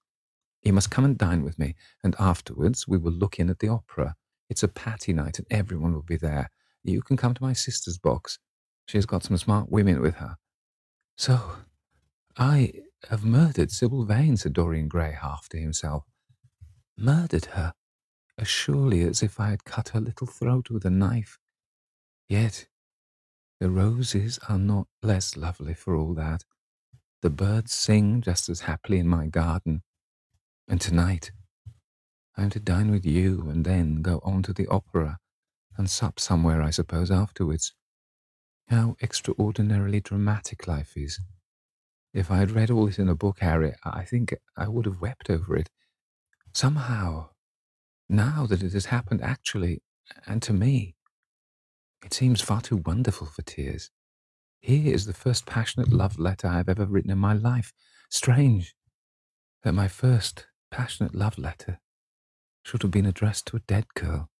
You must come and dine with me, and afterwards we will look in at the opera. It's a Patti night and everyone will be there. You can come to my sister's box. She has got some smart women with her. So, I have murdered Sybil Vane, said Dorian Gray half to himself. Murdered her, as surely as if I had cut her little throat with a knife. Yet, the roses are not less lovely for all that. The birds sing just as happily in my garden. And tonight, I am to dine with you and then go on to the opera and sup somewhere, I suppose, afterwards. How extraordinarily dramatic life is. If I had read all this in a book, Harry, I think I would have wept over it. Somehow, now that it has happened actually, and to me, it seems far too wonderful for tears. Here is the first passionate love letter I have ever written in my life. Strange that my first passionate love letter should have been addressed to a dead girl.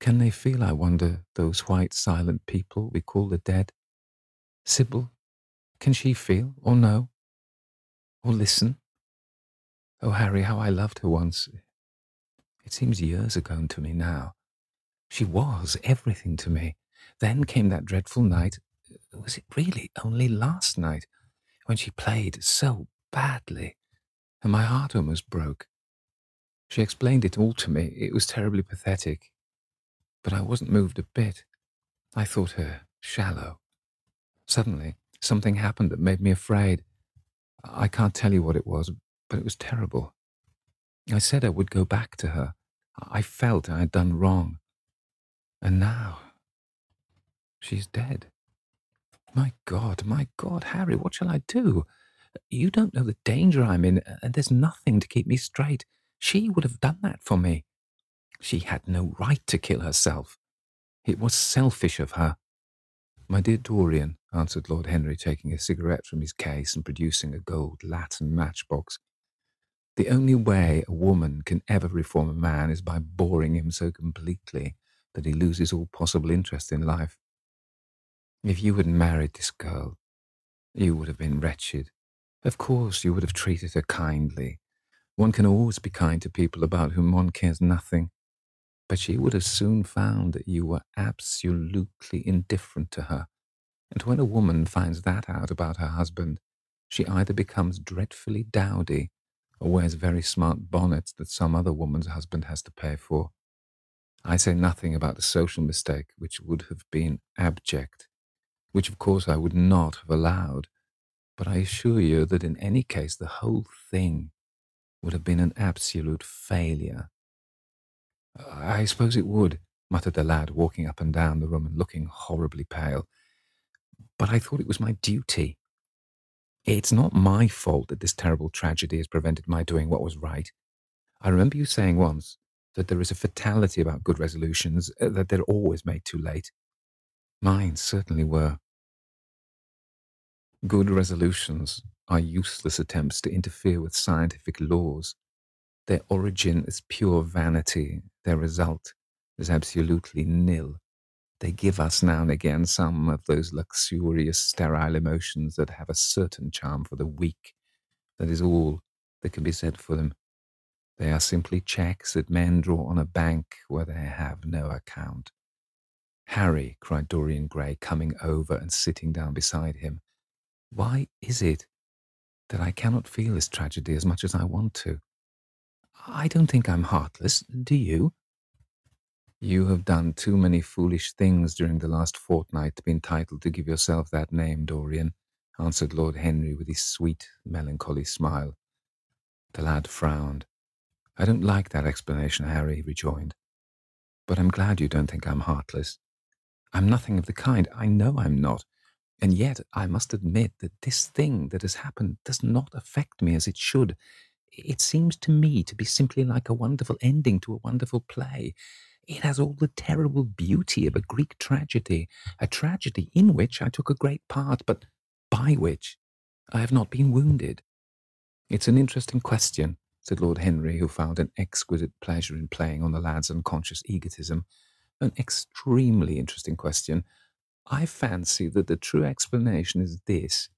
Can they feel, I wonder, those white silent people we call the dead? Sybil, can she feel, or know, or listen? Oh, Harry, how I loved her once. It seems years ago to me now. She was everything to me. Then came that dreadful night. Was it really only last night when she played so badly and my heart almost broke? She explained it all to me. It was terribly pathetic but I wasn't moved a bit. I thought her shallow. Suddenly, something happened that made me afraid. I can't tell you what it was, but it was terrible. I said I would go back to her. I felt I had done wrong. And now, she's dead. My God, my God, Harry, what shall I do? You don't know the danger I'm in, and there's nothing to keep me straight. She would have done that for me. She had no right to kill herself. It was selfish of her. My dear Dorian, answered Lord Henry, taking a cigarette from his case and producing a gold latten matchbox, the only way a woman can ever reform a man is by boring him so completely that he loses all possible interest in life. If you had married this girl, you would have been wretched. Of course, you would have treated her kindly. One can always be kind to people about whom one cares nothing but she would have soon found that you were absolutely indifferent to her. And when a woman finds that out about her husband, she either becomes dreadfully dowdy or wears very smart bonnets that some other woman's husband has to pay for. I say nothing about the social mistake, which would have been abject, which of course I would not have allowed, but I assure you that in any case the whole thing would have been an absolute failure. I suppose it would, muttered the lad, walking up and down the room and looking horribly pale. But I thought it was my duty. It's not my fault that this terrible tragedy has prevented my doing what was right. I remember you saying once that there is a fatality about good resolutions, uh, that they're always made too late. Mine certainly were. Good resolutions are useless attempts to interfere with scientific laws. Their origin is pure vanity their result is absolutely nil. They give us now and again some of those luxurious, sterile emotions that have a certain charm for the weak, That is all that can be said for them. They are simply checks that men draw on a bank where they have no account. Harry, cried Dorian Gray, coming over and sitting down beside him, why is it that I cannot feel this tragedy as much as I want to? I don't think I'm heartless, do you? You have done too many foolish things during the last fortnight to be entitled to give yourself that name, Dorian, answered Lord Henry with his sweet, melancholy smile. The lad frowned. I don't like that explanation, Harry, he rejoined. But I'm glad you don't think I'm heartless. I'm nothing of the kind. I know I'm not. And yet I must admit that this thing that has happened does not affect me as it should. It seems to me to be simply like a wonderful ending to a wonderful play. It has all the terrible beauty of a Greek tragedy, a tragedy in which I took a great part, but by which I have not been wounded. It's an interesting question, said Lord Henry, who found an exquisite pleasure in playing on the lad's unconscious egotism. An extremely interesting question. I fancy that the true explanation is this.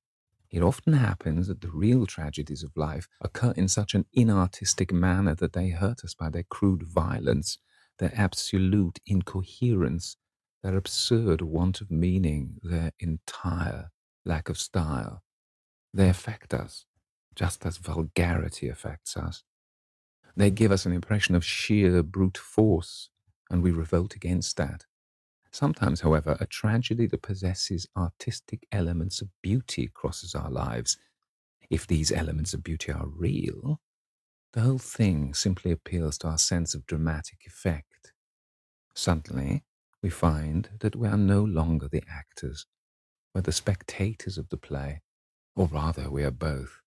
It often happens that the real tragedies of life occur in such an inartistic manner that they hurt us by their crude violence, their absolute incoherence, their absurd want of meaning, their entire lack of style. They affect us, just as vulgarity affects us. They give us an impression of sheer brute force, and we revolt against that. Sometimes, however, a tragedy that possesses artistic elements of beauty crosses our lives. If these elements of beauty are real, the whole thing simply appeals to our sense of dramatic effect. Suddenly, we find that we are no longer the actors, we're the spectators of the play, or rather, we are both.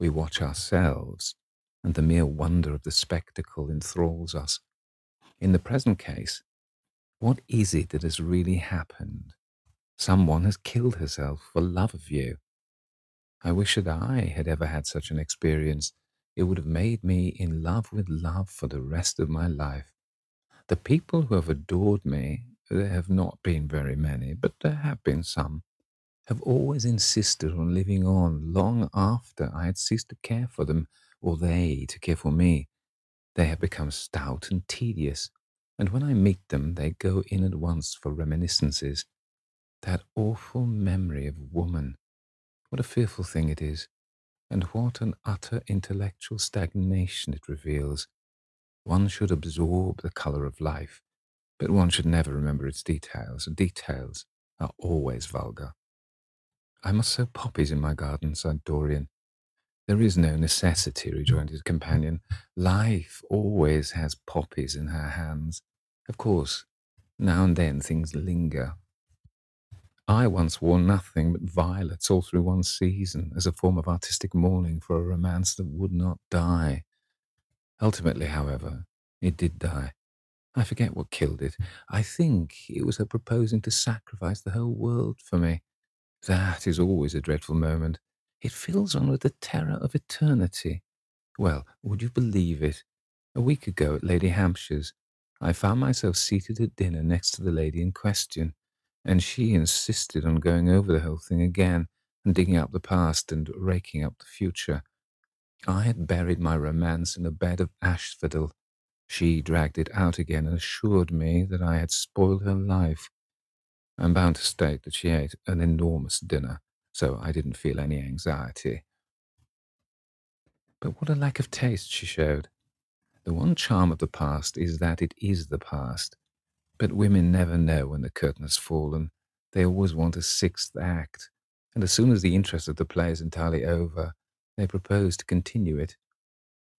We watch ourselves, and the mere wonder of the spectacle enthralls us. In the present case, what is it that has really happened? Someone has killed herself for love of you. I wish that I had ever had such an experience. It would have made me in love with love for the rest of my life. The people who have adored me, there have not been very many, but there have been some, have always insisted on living on long after I had ceased to care for them, or they to care for me. They have become stout and tedious, and when I meet them, they go in at once for reminiscences. That awful memory of woman. What a fearful thing it is, and what an utter intellectual stagnation it reveals. One should absorb the colour of life, but one should never remember its details. Details are always vulgar. I must sow poppies in my garden, sighed Dorian. There is no necessity, rejoined his companion. Life always has poppies in her hands. Of course, now and then things linger. I once wore nothing but violets all through one season as a form of artistic mourning for a romance that would not die. Ultimately, however, it did die. I forget what killed it. I think it was her proposing to sacrifice the whole world for me. That is always a dreadful moment. It fills one with the terror of eternity. Well, would you believe it? A week ago at Lady Hampshire's, I found myself seated at dinner next to the lady in question, and she insisted on going over the whole thing again and digging up the past and raking up the future. I had buried my romance in a bed of asphodel. She dragged it out again and assured me that I had spoiled her life. I'm bound to state that she ate an enormous dinner so I didn't feel any anxiety. But what a lack of taste she showed. The one charm of the past is that it is the past. But women never know when the curtain has fallen. They always want a sixth act, and as soon as the interest of the play is entirely over, they propose to continue it.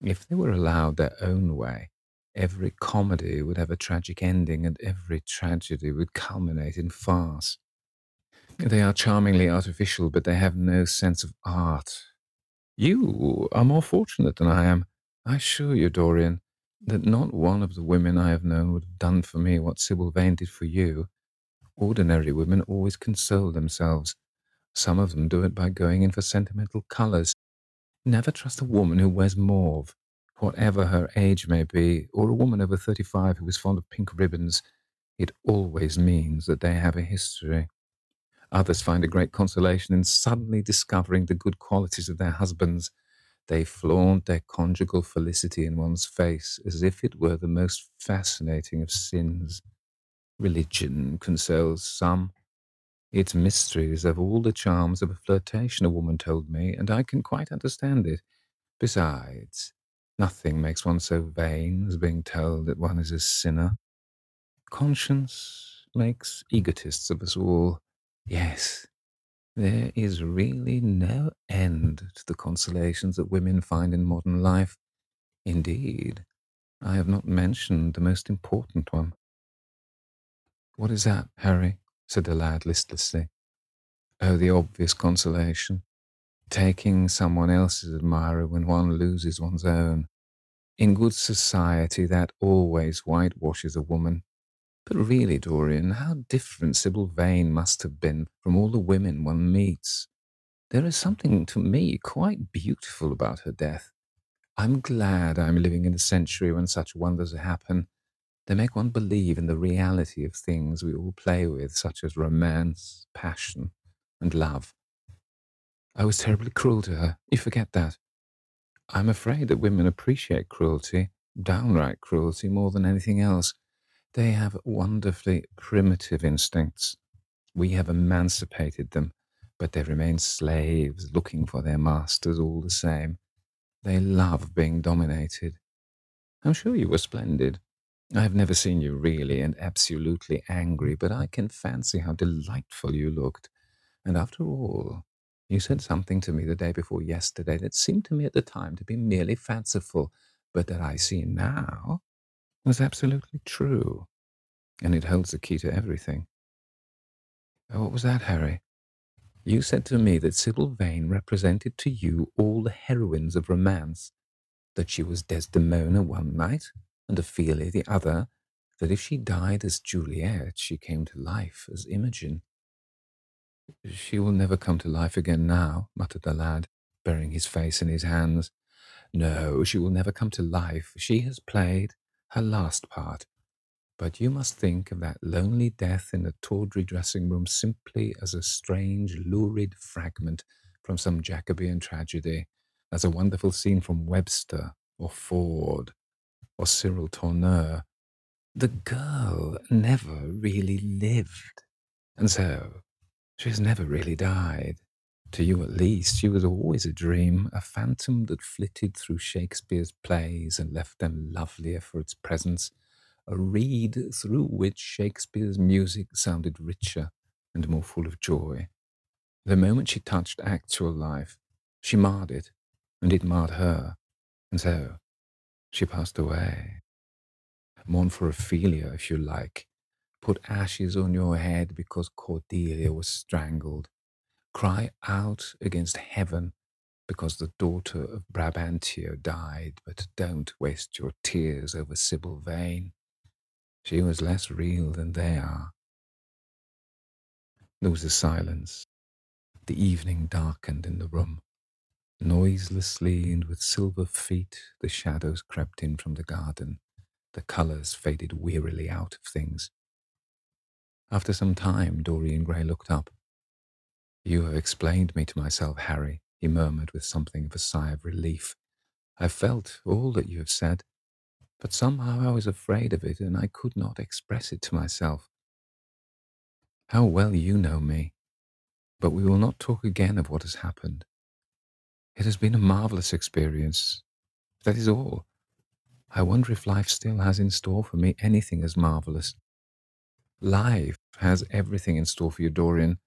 If they were allowed their own way, every comedy would have a tragic ending, and every tragedy would culminate in farce. They are charmingly artificial, but they have no sense of art. You are more fortunate than I am. I assure you, Dorian, that not one of the women I have known would have done for me what Sybil Vane did for you. Ordinary women always console themselves. Some of them do it by going in for sentimental colours. Never trust a woman who wears mauve, whatever her age may be, or a woman over 35 who is fond of pink ribbons. It always means that they have a history. Others find a great consolation in suddenly discovering the good qualities of their husbands. They flaunt their conjugal felicity in one's face as if it were the most fascinating of sins. Religion consoles some. Its mysteries have all the charms of a flirtation, a woman told me, and I can quite understand it. Besides, nothing makes one so vain as being told that one is a sinner. Conscience makes egotists of us all. Yes, there is really no end to the consolations that women find in modern life. Indeed, I have not mentioned the most important one. What is that, Harry? said the lad listlessly. Oh, the obvious consolation. Taking someone else's admirer when one loses one's own. In good society, that always whitewashes a woman. But really, Dorian, how different Sybil Vane must have been from all the women one meets. There is something to me quite beautiful about her death. I'm glad I'm living in a century when such wonders happen. They make one believe in the reality of things we all play with, such as romance, passion, and love. I was terribly cruel to her. You forget that. I'm afraid that women appreciate cruelty, downright cruelty, more than anything else. They have wonderfully primitive instincts. We have emancipated them, but they remain slaves looking for their masters all the same. They love being dominated. I'm sure you were splendid. I have never seen you really and absolutely angry, but I can fancy how delightful you looked. And after all, you said something to me the day before yesterday that seemed to me at the time to be merely fanciful, but that I see now was absolutely true. And it holds the key to everything. Oh, what was that, Harry? You said to me that Sybil Vane represented to you all the heroines of romance, that she was Desdemona one night and Ophelia the other, that if she died as Juliet, she came to life as Imogen. She will never come to life again now, muttered the lad, burying his face in his hands. No, she will never come to life. She has played her last part. But you must think of that lonely death in the tawdry dressing room simply as a strange, lurid fragment from some Jacobean tragedy, as a wonderful scene from Webster or Ford or Cyril Tourneur. The girl never really lived. And so, she has never really died. To you at least, she was always a dream, a phantom that flitted through Shakespeare's plays and left them lovelier for its presence, a reed through which Shakespeare's music sounded richer and more full of joy. The moment she touched actual life, she marred it, and it marred her, and so she passed away. Mourn for Ophelia, if you like. Put ashes on your head because Cordelia was strangled. Cry out against heaven because the daughter of Brabantio died, but don't waste your tears over Sybil Vane. She was less real than they are. There was a silence. The evening darkened in the room. Noiselessly and with silver feet, the shadows crept in from the garden. The colours faded wearily out of things. After some time, Dorian Gray looked up. You have explained me to myself, Harry, he murmured with something of a sigh of relief. I felt all that you have said, but somehow I was afraid of it and I could not express it to myself. How well you know me. But we will not talk again of what has happened. It has been a marvelous experience. That is all. I wonder if life still has in store for me anything as marvelous. Life has everything in store for you, Dorian.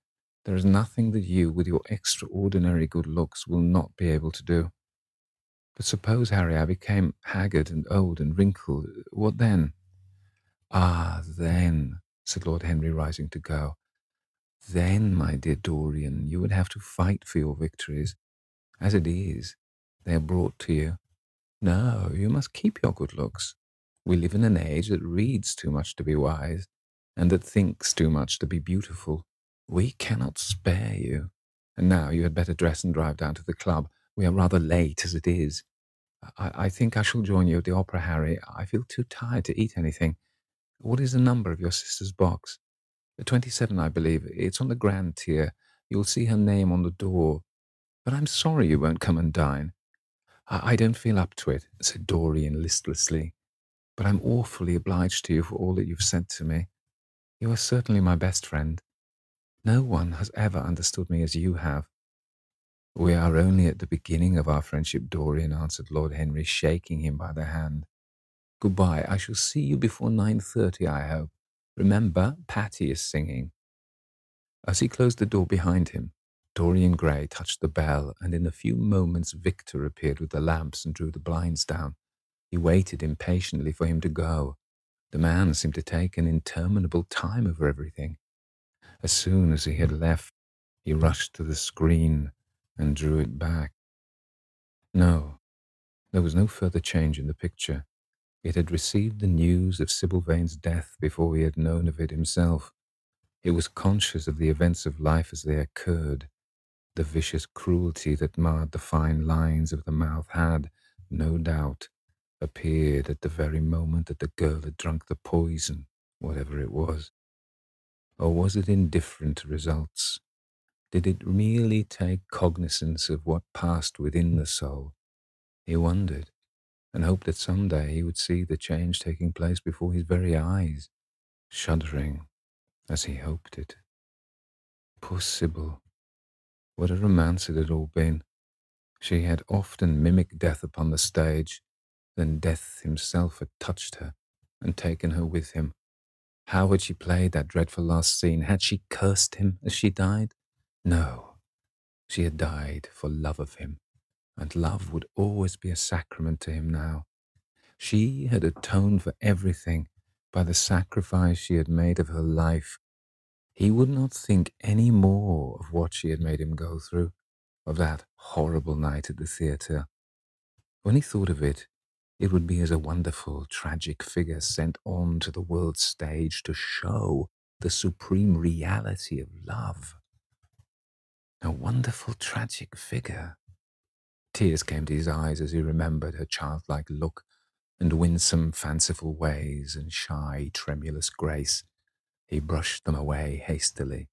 There is nothing that you, with your extraordinary good looks, will not be able to do. But suppose, Harry, I became haggard and old and wrinkled. What then? Ah, then, said Lord Henry, rising to go. Then, my dear Dorian, you would have to fight for your victories. As it is, they are brought to you. No, you must keep your good looks. We live in an age that reads too much to be wise, and that thinks too much to be beautiful. We cannot spare you. And now you had better dress and drive down to the club. We are rather late as it is. I, I think I shall join you at the opera, Harry. I feel too tired to eat anything. What is the number of your sister's box? 27, I believe. It's on the grand tier. You'll see her name on the door. But I'm sorry you won't come and dine. I, I don't feel up to it, said Dorian listlessly, but I'm awfully obliged to you for all that you've said to me. You are certainly my best friend. No one has ever understood me as you have. We are only at the beginning of our friendship, Dorian, answered Lord Henry, shaking him by the hand. Goodbye. I shall see you before nine thirty, I hope. Remember, Patti is singing. As he closed the door behind him, Dorian Gray touched the bell, and in a few moments Victor appeared with the lamps and drew the blinds down. He waited impatiently for him to go. The man seemed to take an interminable time over everything. As soon as he had left, he rushed to the screen and drew it back. No, there was no further change in the picture. It had received the news of Sybil Vane's death before he had known of it himself. It was conscious of the events of life as they occurred. The vicious cruelty that marred the fine lines of the mouth had, no doubt, appeared at the very moment that the girl had drunk the poison, whatever it was. Or was it indifferent to results? Did it merely take cognizance of what passed within the soul? He wondered and hoped that some day he would see the change taking place before his very eyes, shuddering as he hoped it. Poor Sybil. What a romance it had all been. She had often mimicked death upon the stage, then death himself had touched her and taken her with him. How had she played that dreadful last scene? Had she cursed him as she died? No. She had died for love of him, and love would always be a sacrament to him now. She had atoned for everything by the sacrifice she had made of her life. He would not think any more of what she had made him go through, of that horrible night at the theatre. When he thought of it, it would be as a wonderful, tragic figure sent on to the world's stage to show the supreme reality of love. A wonderful, tragic figure. Tears came to his eyes as he remembered her childlike look and winsome, fanciful ways and shy, tremulous grace. He brushed them away hastily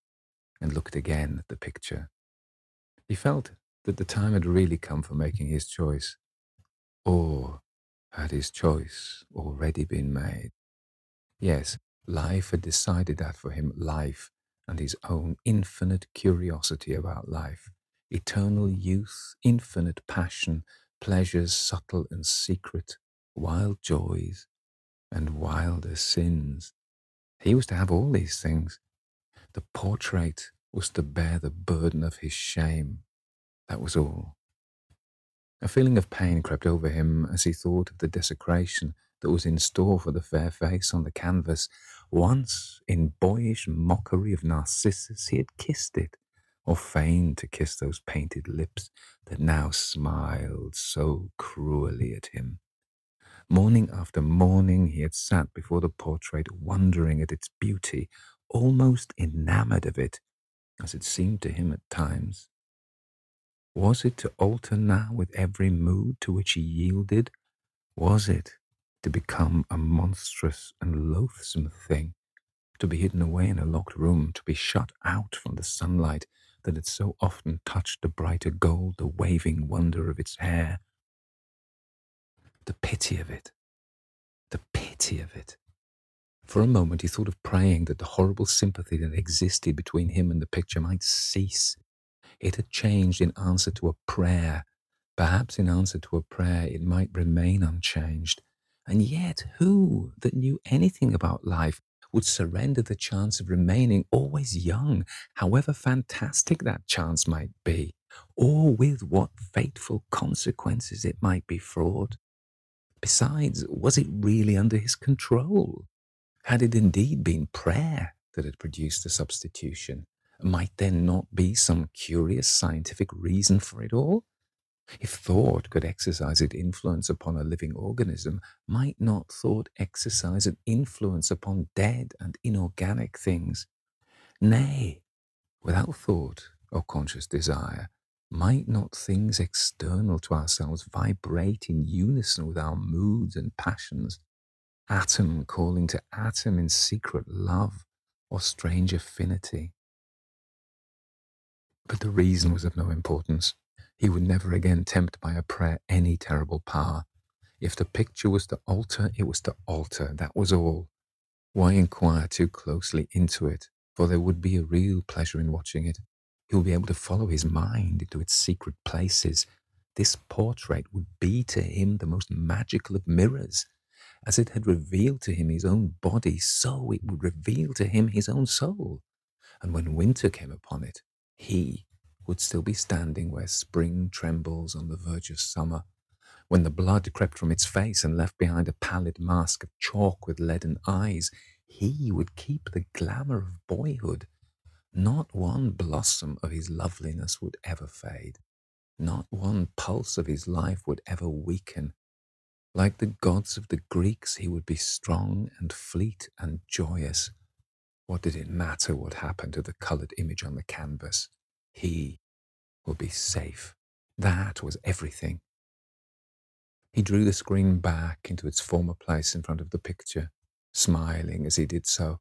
and looked again at the picture. He felt that the time had really come for making his choice. Or had his choice already been made? Yes, life had decided that for him, life and his own infinite curiosity about life, eternal youth, infinite passion, pleasures subtle and secret, wild joys, and wilder sins. He was to have all these things. The portrait was to bear the burden of his shame. That was all. A feeling of pain crept over him as he thought of the desecration that was in store for the fair face on the canvas. Once, in boyish mockery of Narcissus, he had kissed it, or feigned to kiss those painted lips that now smiled so cruelly at him. Morning after morning, he had sat before the portrait, wondering at its beauty, almost enamored of it, as it seemed to him at times. Was it to alter now with every mood to which he yielded? Was it to become a monstrous and loathsome thing, to be hidden away in a locked room, to be shut out from the sunlight that had so often touched the brighter gold, the waving wonder of its hair, the pity of it. The pity of it. For a moment he thought of praying that the horrible sympathy that existed between him and the picture might cease. It had changed in answer to a prayer. Perhaps in answer to a prayer it might remain unchanged. And yet, who that knew anything about life would surrender the chance of remaining always young, however fantastic that chance might be, or with what fateful consequences it might be fraught? Besides, was it really under his control? Had it indeed been prayer that had produced the substitution? Might there not be some curious scientific reason for it all? If thought could exercise its influence upon a living organism, might not thought exercise an influence upon dead and inorganic things? Nay, without thought or conscious desire, might not things external to ourselves vibrate in unison with our moods and passions, atom calling to atom in secret love or strange affinity? But the reason was of no importance. He would never again tempt by a prayer any terrible power. If the picture was to alter, it was to alter. That was all. Why inquire too closely into it? For there would be a real pleasure in watching it. He would be able to follow his mind into its secret places. This portrait would be to him the most magical of mirrors. As it had revealed to him his own body, so it would reveal to him his own soul. And when winter came upon it, he would still be standing where spring trembles on the verge of summer, when the blood crept from its face and left behind a pallid mask of chalk with leaden eyes, he would keep the glamour of boyhood. Not one blossom of his loveliness would ever fade. Not one pulse of his life would ever weaken. Like the gods of the Greeks, he would be strong and fleet and joyous. What did it matter what happened to the coloured image on the canvas? He would be safe. That was everything. He drew the screen back into its former place in front of the picture, smiling as he did so,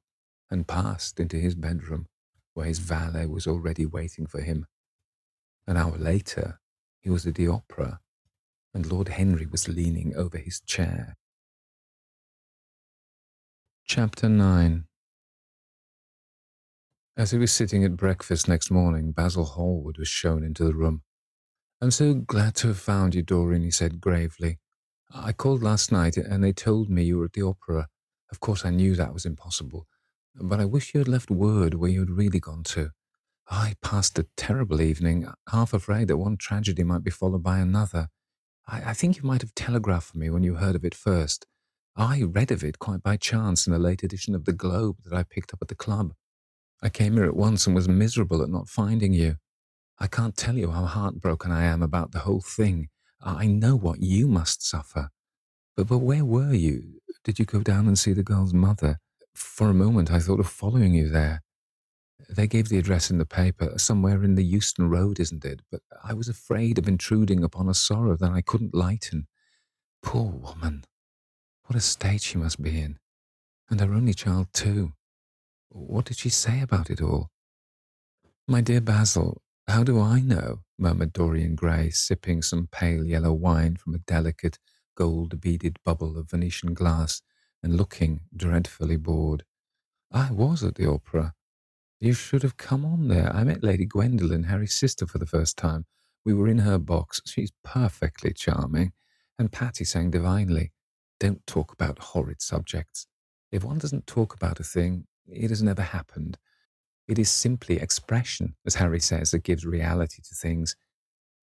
and passed into his bedroom, where his valet was already waiting for him. An hour later, he was at the opera, and Lord Henry was leaning over his chair. Chapter 9 As he was sitting at breakfast next morning, Basil Hallward was shown into the room. I'm so glad to have found you, Dorian, he said gravely. I called last night and they told me you were at the opera. Of course, I knew that was impossible, but I wish you had left word where you had really gone to. I passed a terrible evening, half afraid that one tragedy might be followed by another. I, I think you might have telegraphed for me when you heard of it first. I read of it quite by chance in a late edition of the Globe that I picked up at the club. I came here at once and was miserable at not finding you. I can't tell you how heartbroken I am about the whole thing. I know what you must suffer. But, but where were you? Did you go down and see the girl's mother? For a moment, I thought of following you there. They gave the address in the paper, somewhere in the Euston Road, isn't it? But I was afraid of intruding upon a sorrow that I couldn't lighten. Poor woman. What a state she must be in. And her only child, too. What did she say about it all? My dear Basil, how do I know? murmured Dorian Gray, sipping some pale yellow wine from a delicate, gold beaded bubble of Venetian glass and looking dreadfully bored. I was at the opera. You should have come on there. I met Lady Gwendolen, Harry's sister, for the first time. We were in her box. She's perfectly charming. And Patti sang divinely. Don't talk about horrid subjects. If one doesn't talk about a thing, it has never happened. It is simply expression, as Harry says, that gives reality to things.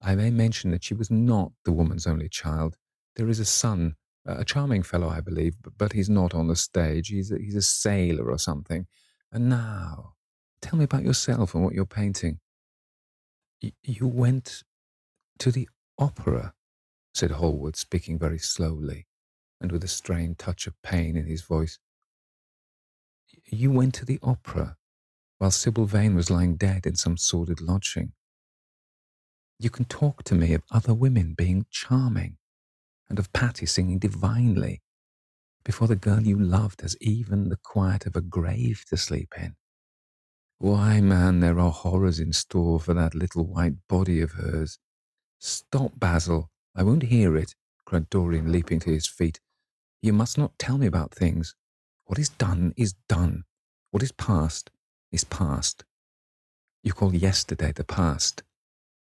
I may mention that she was not the woman's only child. There is a son, a charming fellow, I believe, but he's not on the stage. He's a, he's a sailor or something. And now, tell me about yourself and what you're painting. Y- you went to the opera, said Hallward, speaking very slowly and with a strained touch of pain in his voice. You went to the opera while Sybil Vane was lying dead in some sordid lodging. You can talk to me of other women being charming and of Patti singing divinely before the girl you loved has even the quiet of a grave to sleep in. Why, man, there are horrors in store for that little white body of hers. Stop, Basil. I won't hear it, cried Dorian, leaping to his feet. You must not tell me about things. What is done is done. What is past is past. You call yesterday the past.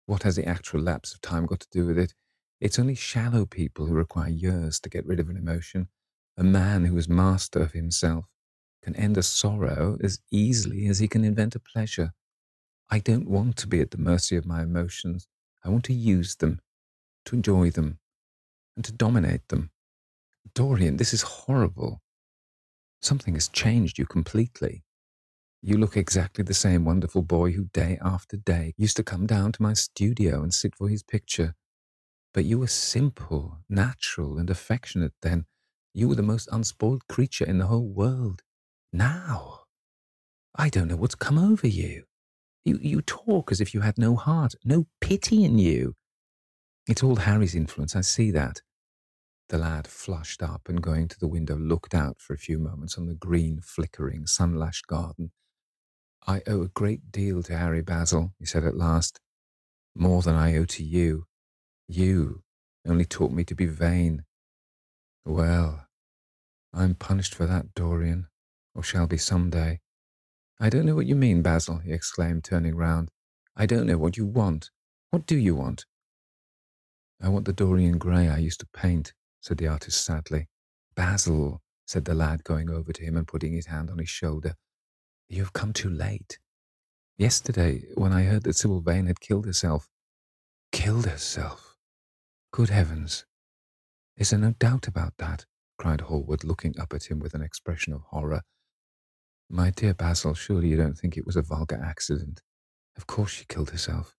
What has the actual lapse of time got to do with it? It's only shallow people who require years to get rid of an emotion. A man who is master of himself can end a sorrow as easily as he can invent a pleasure. I don't want to be at the mercy of my emotions. I want to use them, to enjoy them, and to dominate them. Dorian, this is horrible. Something has changed you completely. You look exactly the same wonderful boy who day after day used to come down to my studio and sit for his picture. But you were simple, natural, and affectionate then. You were the most unspoiled creature in the whole world. Now, I don't know what's come over you. You, you talk as if you had no heart, no pity in you. It's all Harry's influence, I see that. The lad flushed up and going to the window looked out for a few moments on the green, flickering, sun-lashed garden I owe a great deal to Harry Basil, he said at last. more than I owe to you. You only taught me to be vain. Well, I'm punished for that, Dorian, or shall be some day. I don't know what you mean, Basil, he exclaimed, turning round. I don't know what you want. What do you want? I want the Dorian Gray I used to paint, said the artist sadly. Basil, said the lad, going over to him and putting his hand on his shoulder. You have come too late. Yesterday, when I heard that Sybil Vane had killed herself. Killed herself? Good heavens! Is there no doubt about that? cried Hallward, looking up at him with an expression of horror. My dear Basil, surely you don't think it was a vulgar accident. Of course she killed herself.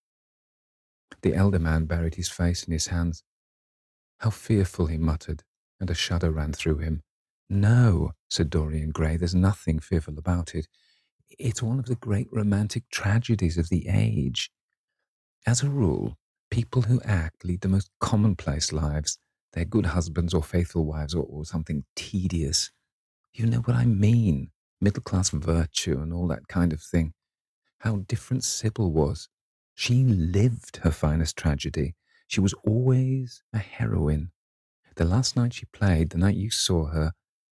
The elder man buried his face in his hands. How fearful, he muttered, and a shudder ran through him. No, said Dorian Gray, there's nothing fearful about it. It's one of the great romantic tragedies of the age. As a rule, people who act lead the most commonplace lives. They're good husbands or faithful wives or, or something tedious. You know what I mean middle class virtue and all that kind of thing. How different Sybil was. She lived her finest tragedy. She was always a heroine. The last night she played, the night you saw her,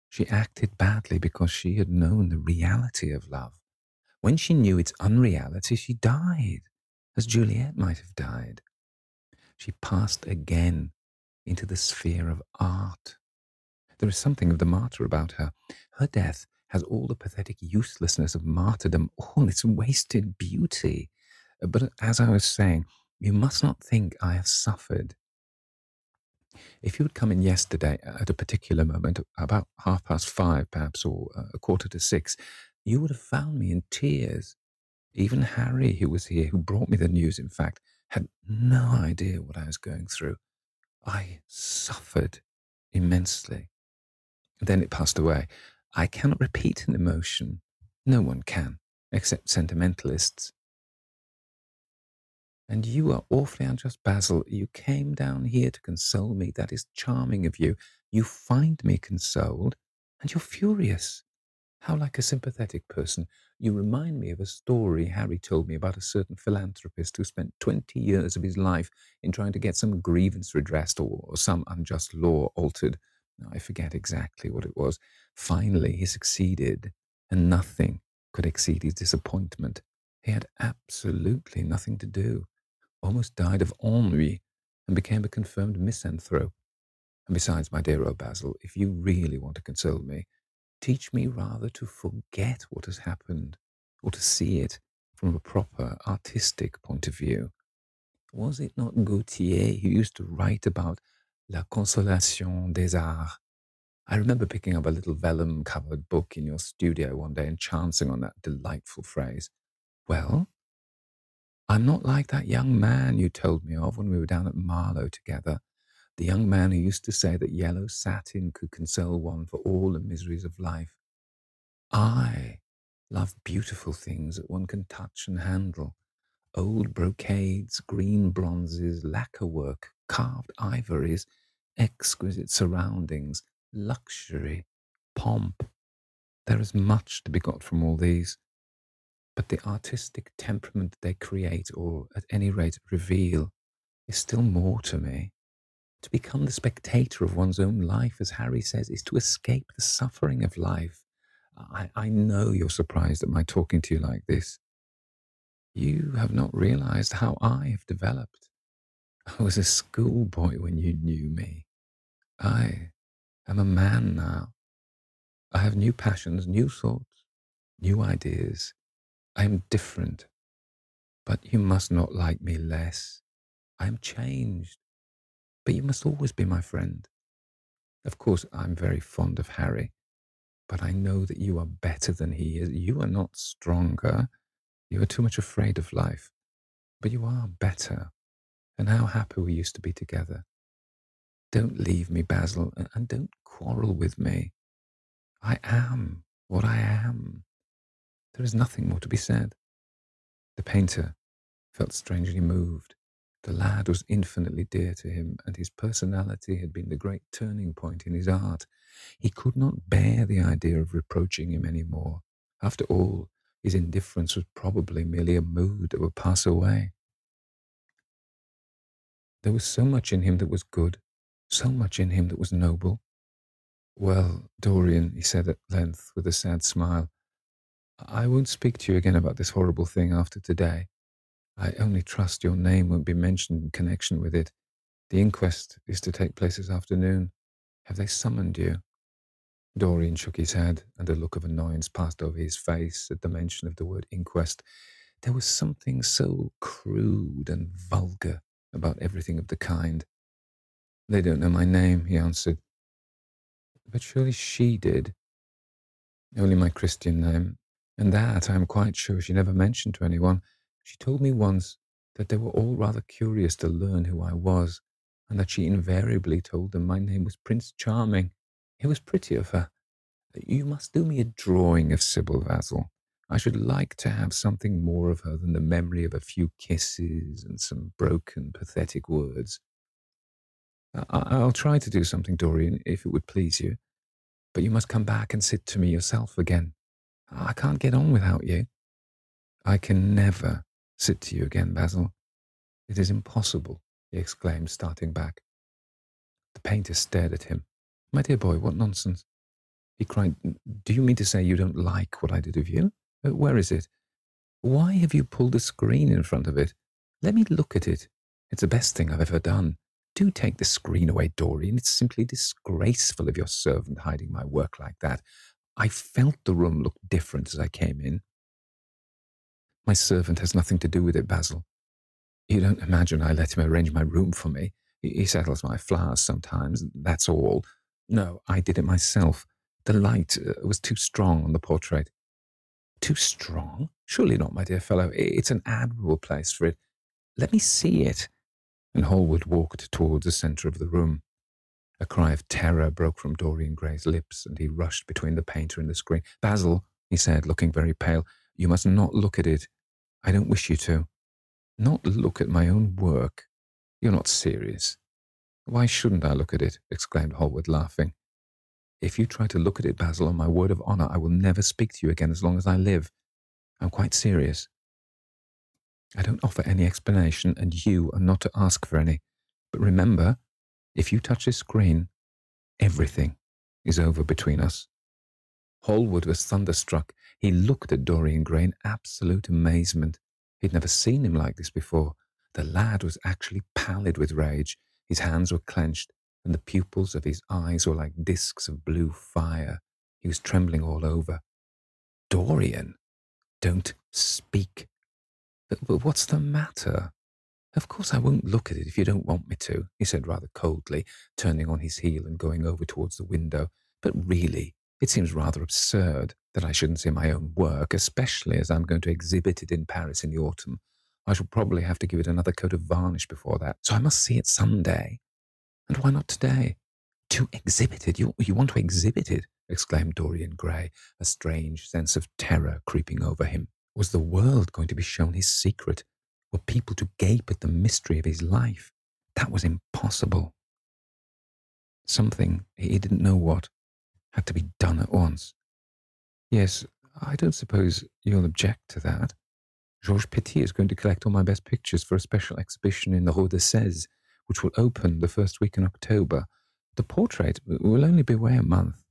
she acted badly because she had known the reality of love. When she knew its unreality, she died, as Juliet might have died. She passed again into the sphere of art. There is something of the martyr about her. Her death has all the pathetic uselessness of martyrdom, all its wasted beauty. But as I was saying, you must not think I have suffered. If you had come in yesterday at a particular moment, about half past five perhaps, or uh, a quarter to six, you would have found me in tears. Even Harry, who was here, who brought me the news, in fact, had no idea what I was going through. I suffered immensely. Then it passed away. I cannot repeat an emotion. No one can, except sentimentalists. And you are awfully unjust, Basil. You came down here to console me. That is charming of you. You find me consoled, and you're furious. How like a sympathetic person. You remind me of a story Harry told me about a certain philanthropist who spent 20 years of his life in trying to get some grievance redressed or, or some unjust law altered. I forget exactly what it was. Finally, he succeeded, and nothing could exceed his disappointment. He had absolutely nothing to do, almost died of ennui, and became a confirmed misanthrope. And besides, my dear old Basil, if you really want to console me, teach me rather to forget what has happened, or to see it from a proper artistic point of view. Was it not Gautier who used to write about La Consolation des Arts I remember picking up a little vellum covered book in your studio one day and chancing on that delightful phrase. Well, I'm not like that young man you told me of when we were down at Marlow together. The young man who used to say that yellow satin could console one for all the miseries of life. I love beautiful things that one can touch and handle. Old brocades, green bronzes, lacquer work, carved ivories, exquisite surroundings, luxury, pomp. There is much to be got from all these, but the artistic temperament they create, or at any rate reveal, is still more to me. To become the spectator of one's own life, as Harry says, is to escape the suffering of life. I, I know you're surprised at my talking to you like this. You have not realized how I have developed. I was a schoolboy when you knew me. I am a man now. I have new passions, new thoughts, new ideas. I am different. But you must not like me less. I am changed. But you must always be my friend. Of course, I'm very fond of Harry, but I know that you are better than he is. You are not stronger. You are too much afraid of life. But you are better. And how happy we used to be together. Don't leave me, Basil, and don't quarrel with me. I am what I am. There is nothing more to be said. The painter felt strangely moved. The lad was infinitely dear to him, and his personality had been the great turning point in his art. He could not bear the idea of reproaching him any more. After all, his indifference was probably merely a mood that would pass away. There was so much in him that was good, so much in him that was noble. Well, Dorian, he said at length with a sad smile, I won't speak to you again about this horrible thing after today. I only trust your name won't be mentioned in connection with it. The inquest is to take place this afternoon. Have they summoned you? Dorian shook his head, and a look of annoyance passed over his face at the mention of the word inquest. There was something so crude and vulgar about everything of the kind. They don't know my name, he answered. But surely she did. Only my Christian name, and that I am quite sure she never mentioned to anyone. She told me once that they were all rather curious to learn who I was, and that she invariably told them my name was Prince Charming. It was pretty of her. You must do me a drawing of Sybil Basil. I should like to have something more of her than the memory of a few kisses and some broken, pathetic words. I- will try to do something, Dorian, if it would please you. But you must come back and sit to me yourself again. I can't get on without you. I can never sit to you again, Basil. It is impossible, he exclaimed, starting back. The painter stared at him. My dear boy, what nonsense. He cried, Do you mean to say you don't like what I did of you? Uh, where is it? Why have you pulled a screen in front of it? Let me look at it. It's the best thing I've ever done. Do take the screen away, Dorian. It's simply disgraceful of your servant hiding my work like that. I felt the room looked different as I came in. My servant has nothing to do with it, Basil. You don't imagine I let him arrange my room for me. He settles my flowers sometimes, that's all. No, I did it myself. The light uh, was too strong on the portrait. Too strong? Surely not, my dear fellow. It's an admirable place for it. Let me see it. And Hallward walked towards the centre of the room. A cry of terror broke from Dorian Gray's lips, and he rushed between the painter and the screen. Basil, he said, looking very pale, you must not look at it. I don't wish you to. Not look at my own work. You're not serious. Why shouldn't I look at it? exclaimed Hallward, laughing. If you try to look at it, Basil, on my word of honour, I will never speak to you again as long as I live. I'm quite serious. I don't offer any explanation, and you are not to ask for any. But remember, if you touch this screen, everything is over between us. Hallward was thunderstruck. He looked at Dorian Gray in absolute amazement. He'd never seen him like this before. The lad was actually pallid with rage. His hands were clenched, and the pupils of his eyes were like disks of blue fire. He was trembling all over. Dorian, don't speak. But, but what's the matter? Of course I won't look at it if you don't want me to, he said rather coldly, turning on his heel and going over towards the window. But really, it seems rather absurd that I shouldn't see my own work, especially as I'm going to exhibit it in Paris in the autumn. I shall probably have to give it another coat of varnish before that, so I must see it some day. And why not today? To exhibit it? You, you want to exhibit it? exclaimed Dorian Gray, a strange sense of terror creeping over him. Was the world going to be shown his secret? Were people to gape at the mystery of his life? That was impossible. Something, he didn't know what, had to be done at once. Yes, I don't suppose you'll object to that. Georges Petit is going to collect all my best pictures for a special exhibition in the Rue de Sèze, which will open the first week in October. The portrait will only be away a month.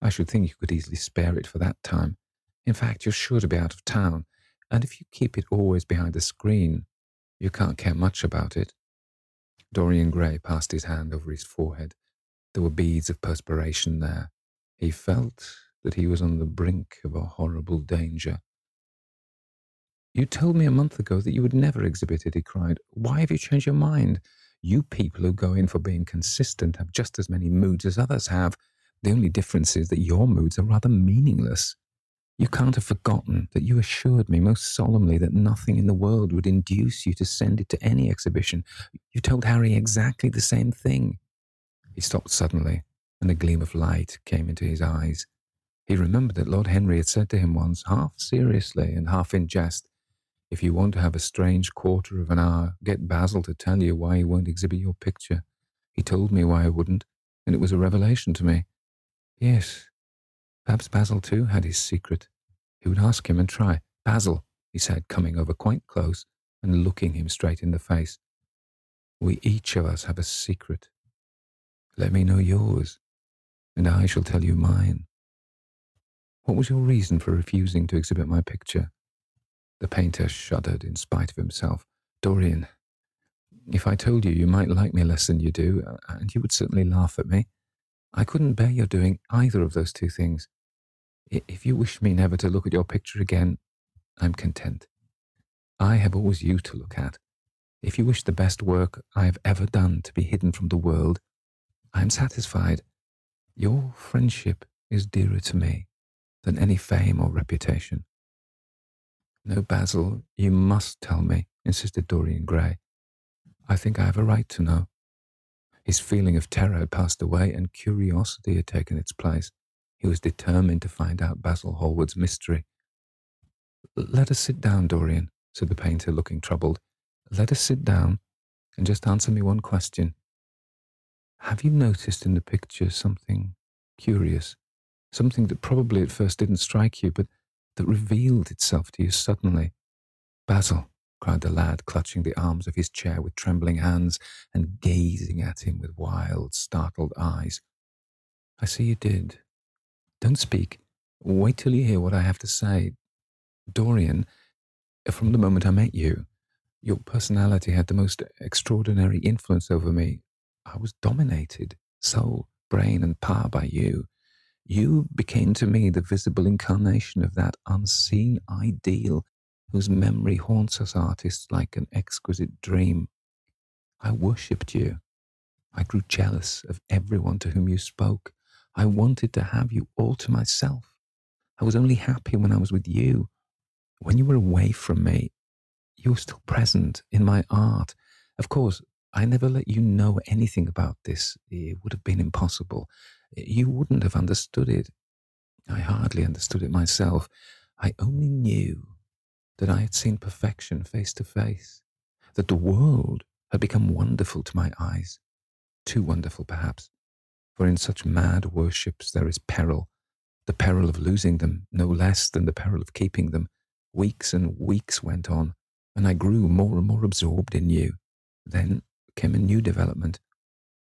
I should think you could easily spare it for that time. In fact, you're sure to be out of town, and if you keep it always behind the screen, you can't care much about it. Dorian Gray passed his hand over his forehead. There were beads of perspiration there. He felt that he was on the brink of a horrible danger. You told me a month ago that you would never exhibit it, he cried. Why have you changed your mind? You people who go in for being consistent have just as many moods as others have. The only difference is that your moods are rather meaningless. You can't have forgotten that you assured me most solemnly that nothing in the world would induce you to send it to any exhibition. You told Harry exactly the same thing. He stopped suddenly and a gleam of light came into his eyes. He remembered that Lord Henry had said to him once, half seriously and half in jest, If you want to have a strange quarter of an hour, get Basil to tell you why he won't exhibit your picture. He told me why I wouldn't, and it was a revelation to me. Yes, perhaps Basil too had his secret. He would ask him and try. Basil, he said, coming over quite close and looking him straight in the face. We each of us have a secret. Let me know yours, and I shall tell you mine. What was your reason for refusing to exhibit my picture? The painter shuddered in spite of himself. Dorian, if I told you, you might like me less than you do, and you would certainly laugh at me. I couldn't bear your doing either of those two things. If you wish me never to look at your picture again, I'm content. I have always you to look at. If you wish the best work I have ever done to be hidden from the world, I am satisfied. Your friendship is dearer to me than any fame or reputation. No, Basil, you must tell me, insisted Dorian Gray. I think I have a right to know. His feeling of terror had passed away and curiosity had taken its place. He was determined to find out Basil Hallward's mystery. Let us sit down, Dorian, said the painter, looking troubled. Let us sit down and just answer me one question. Have you noticed in the picture something curious? Something that probably at first didn't strike you, but that revealed itself to you suddenly? Basil, cried the lad, clutching the arms of his chair with trembling hands and gazing at him with wild, startled eyes. I see you did. Don't speak. Wait till you hear what I have to say. Dorian, from the moment I met you, your personality had the most extraordinary influence over me. I was dominated, soul, brain, and power by you. You became to me the visible incarnation of that unseen ideal whose memory haunts us artists like an exquisite dream. I worshipped you. I grew jealous of everyone to whom you spoke. I wanted to have you all to myself. I was only happy when I was with you. When you were away from me, you were still present in my art. Of course, I never let you know anything about this. It would have been impossible. You wouldn't have understood it. I hardly understood it myself. I only knew that I had seen perfection face to face, that the world had become wonderful to my eyes, too wonderful perhaps, for in such mad worships there is peril, the peril of losing them no less than the peril of keeping them. Weeks and weeks went on, and I grew more and more absorbed in you. Then came a new development.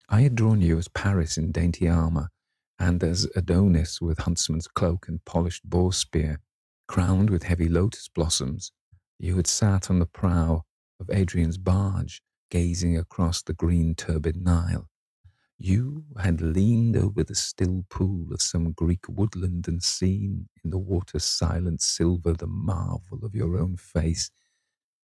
I had drawn you as Paris in dainty armour, and as Adonis with huntsman's cloak and polished boar spear, crowned with heavy lotus blossoms, you had sat on the prow of Adrian's barge, gazing across the green turbid Nile. You had leaned over the still pool of some Greek woodland and seen in the water's silent silver the marvel of your own face,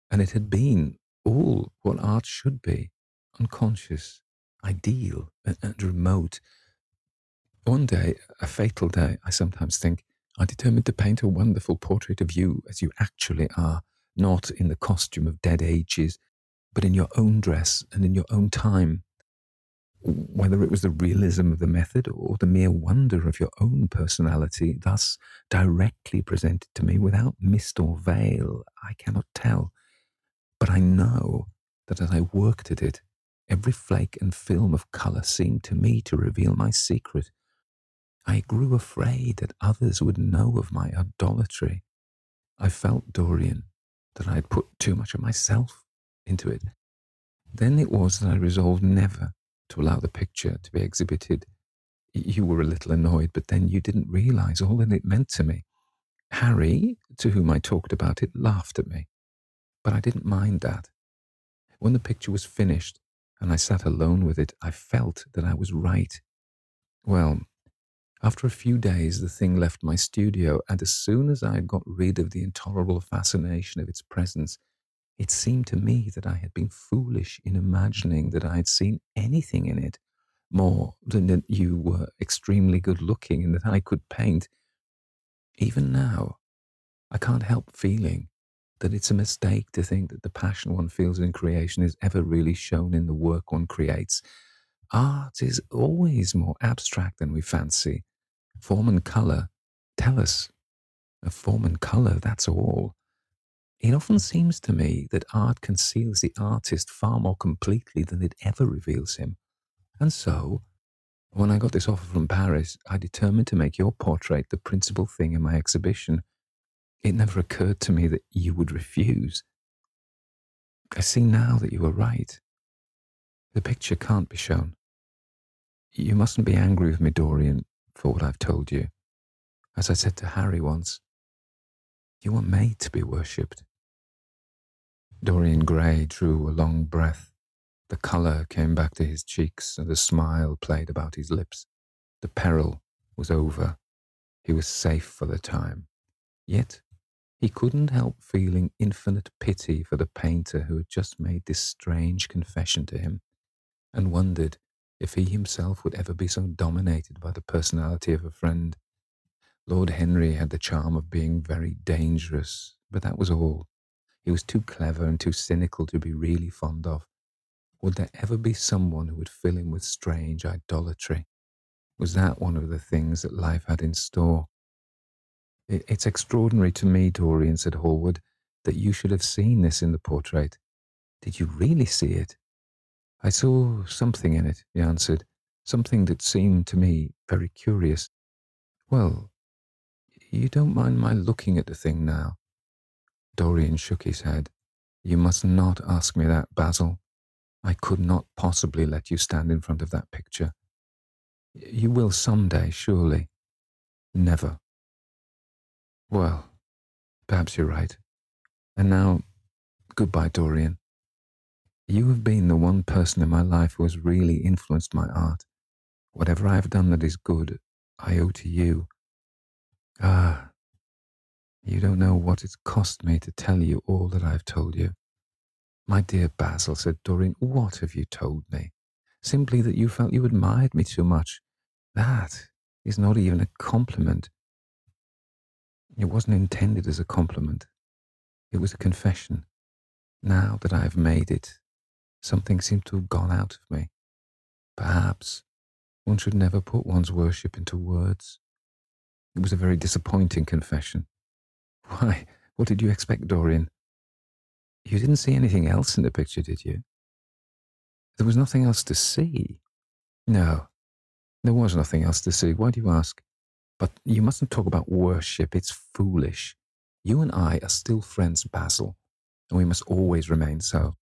and it had been all what art should be, unconscious, ideal, and, and remote. One day, a fatal day, I sometimes think, I determined to paint a wonderful portrait of you as you actually are, not in the costume of dead ages, but in your own dress and in your own time. Whether it was the realism of the method or the mere wonder of your own personality, thus directly presented to me without mist or veil, I cannot tell. But I know that as I worked at it, every flake and film of colour seemed to me to reveal my secret I grew afraid that others would know of my idolatry. I felt, Dorian, that I had put too much of myself into it. Then it was that I resolved never to allow the picture to be exhibited. You were a little annoyed, but then you didn't realize all that it meant to me. Harry, to whom I talked about it, laughed at me. But I didn't mind that. When the picture was finished and I sat alone with it, I felt that I was right. Well, after a few days, the thing left my studio, and as soon as I had got rid of the intolerable fascination of its presence, it seemed to me that I had been foolish in imagining that I had seen anything in it more than that you were extremely good looking and that I could paint. Even now, I can't help feeling that it's a mistake to think that the passion one feels in creation is ever really shown in the work one creates. Art is always more abstract than we fancy, Form and color tell us. A form and color, that's all. It often seems to me that art conceals the artist far more completely than it ever reveals him. And so, when I got this offer from Paris, I determined to make your portrait the principal thing in my exhibition. It never occurred to me that you would refuse. I see now that you were right. The picture can't be shown. You mustn't be angry with me, Dorian, for what I've told you. As I said to Harry once, you were made to be worshipped. Dorian Gray drew a long breath. The colour came back to his cheeks and a smile played about his lips. The peril was over. He was safe for the time. Yet he couldn't help feeling infinite pity for the painter who had just made this strange confession to him, and wondered if he himself would ever be so dominated by the personality of a friend. Lord Henry had the charm of being very dangerous, but that was all. He was too clever and too cynical to be really fond of. Would there ever be someone who would fill him with strange idolatry? Was that one of the things that life had in store? It's extraordinary to me, Dorian, said Hallward, that you should have seen this in the portrait. Did you really see it? I saw something in it, he answered, something that seemed to me very curious. Well, you don't mind my looking at the thing now? Dorian shook his head. You must not ask me that, Basil. I could not possibly let you stand in front of that picture. You will some day, surely. Never. Well, perhaps you're right. And now, goodbye, Dorian. You have been the one person in my life who has really influenced my art. Whatever I have done that is good, I owe to you. Ah, you don't know what it's cost me to tell you all that I've told you. My dear Basil, said Dorian, what have you told me? Simply that you felt you admired me too much. That is not even a compliment. It wasn't intended as a compliment. It was a confession. Now that I have made it, something seemed to have gone out of me. Perhaps one should never put one's worship into words. It was a very disappointing confession. Why, what did you expect, Dorian? You didn't see anything else in the picture, did you? There was nothing else to see. No, there was nothing else to see. Why do you ask? But you mustn't talk about worship. It's foolish. You and I are still friends, Basil, and we must always remain so.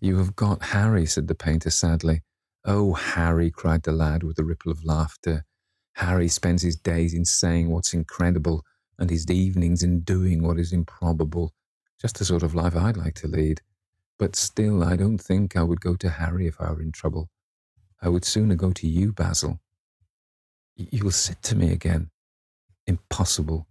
You have got Harry, said the painter sadly. Oh, Harry, cried the lad with a ripple of laughter. Harry spends his days in saying what's incredible and his evenings in doing what is improbable. Just the sort of life I'd like to lead. But still, I don't think I would go to Harry if I were in trouble. I would sooner go to you, Basil. You'll sit to me again. Impossible.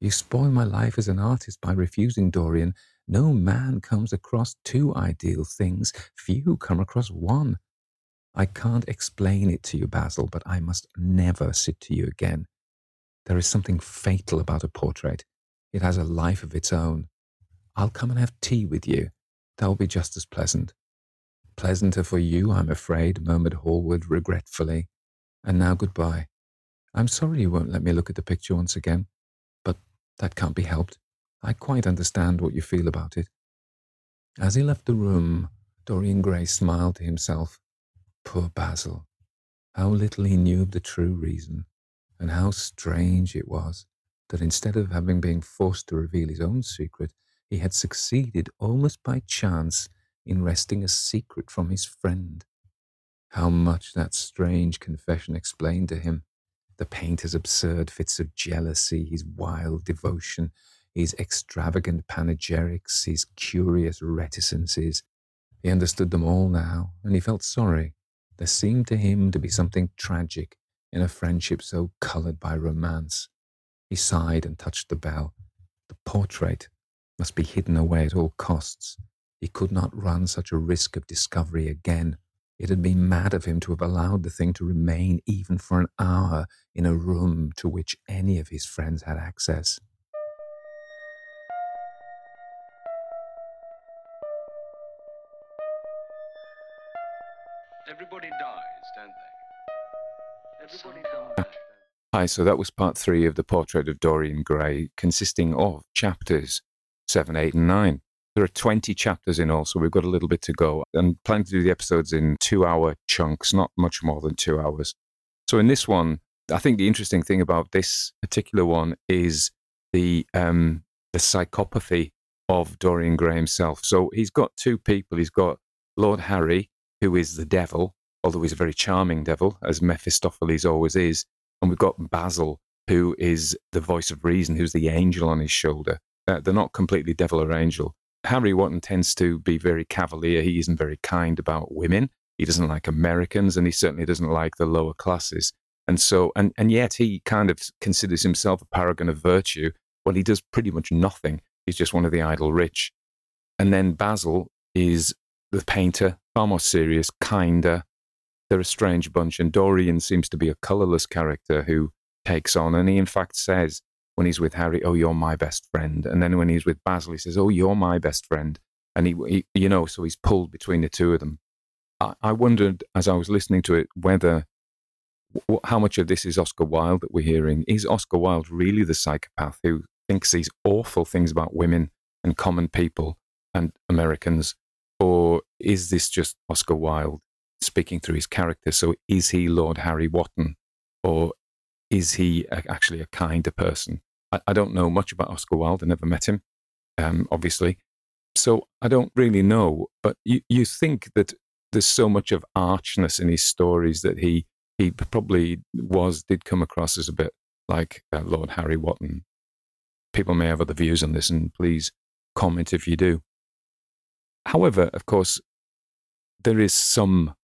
You spoil my life as an artist by refusing Dorian. No man comes across two ideal things. Few come across one. I can't explain it to you, Basil, but I must never sit to you again. There is something fatal about a portrait. It has a life of its own. I'll come and have tea with you. That will be just as pleasant. Pleasanter for you, I'm afraid, murmured Hallward regretfully. And now goodbye. I'm sorry you won't let me look at the picture once again, but that can't be helped. I quite understand what you feel about it. As he left the room, Dorian Gray smiled to himself. Poor Basil. How little he knew of the true reason and how strange it was that instead of having been forced to reveal his own secret, he had succeeded almost by chance in wresting a secret from his friend. How much that strange confession explained to him the painter's absurd fits of jealousy, his wild devotion, his extravagant panegyrics, his curious reticences. He understood them all now, and he felt sorry. There seemed to him to be something tragic in a friendship so coloured by romance. He sighed and touched the bell. The portrait must be hidden away at all costs. He could not run such a risk of discovery again. It had been mad of him to have allowed the thing to remain even for an hour in a room to which any of his friends had access. Hi, so that was part three of the portrait of Dorian Gray, consisting of chapters seven, eight, and nine. There are 20 chapters in all, so we've got a little bit to go. And plan to do the episodes in two hour chunks, not much more than two hours. So in this one, I think the interesting thing about this particular one is the um, the psychopathy of Dorian Gray himself. So he's got two people. He's got Lord Harry, who is the devil, although he's a very charming devil, as Mephistopheles always is. And we've got Basil, who is the voice of reason, who's the angel on his shoulder. Uh, they're not completely devil or angel. Harry Wotton tends to be very cavalier. He isn't very kind about women. He doesn't like Americans, and he certainly doesn't like the lower classes. And so, and, and yet he kind of considers himself a paragon of virtue. Well, he does pretty much nothing. He's just one of the idle rich. And then Basil is the painter, far more serious, kinder. They're a strange bunch. And Dorian seems to be a colorless character who takes on. And he, in fact, says when he's with Harry, Oh, you're my best friend. And then when he's with Basil, he says, Oh, you're my best friend. And he, he you know, so he's pulled between the two of them. I, I wondered as I was listening to it whether how much of this is Oscar Wilde that we're hearing? Is Oscar Wilde really the psychopath who thinks these awful things about women and common people and Americans? Or is this just Oscar Wilde speaking through his character? So is he Lord Harry Wotton? Or is he actually a kinder person? I, I don't know much about Oscar Wilde. I never met him, um, obviously. So I don't really know. But you, you think that there's so much of archness in his stories that he he probably was did come across as a bit like uh, Lord Harry Wotton. People may have other views on this, and please comment if you do. However, of course, there is some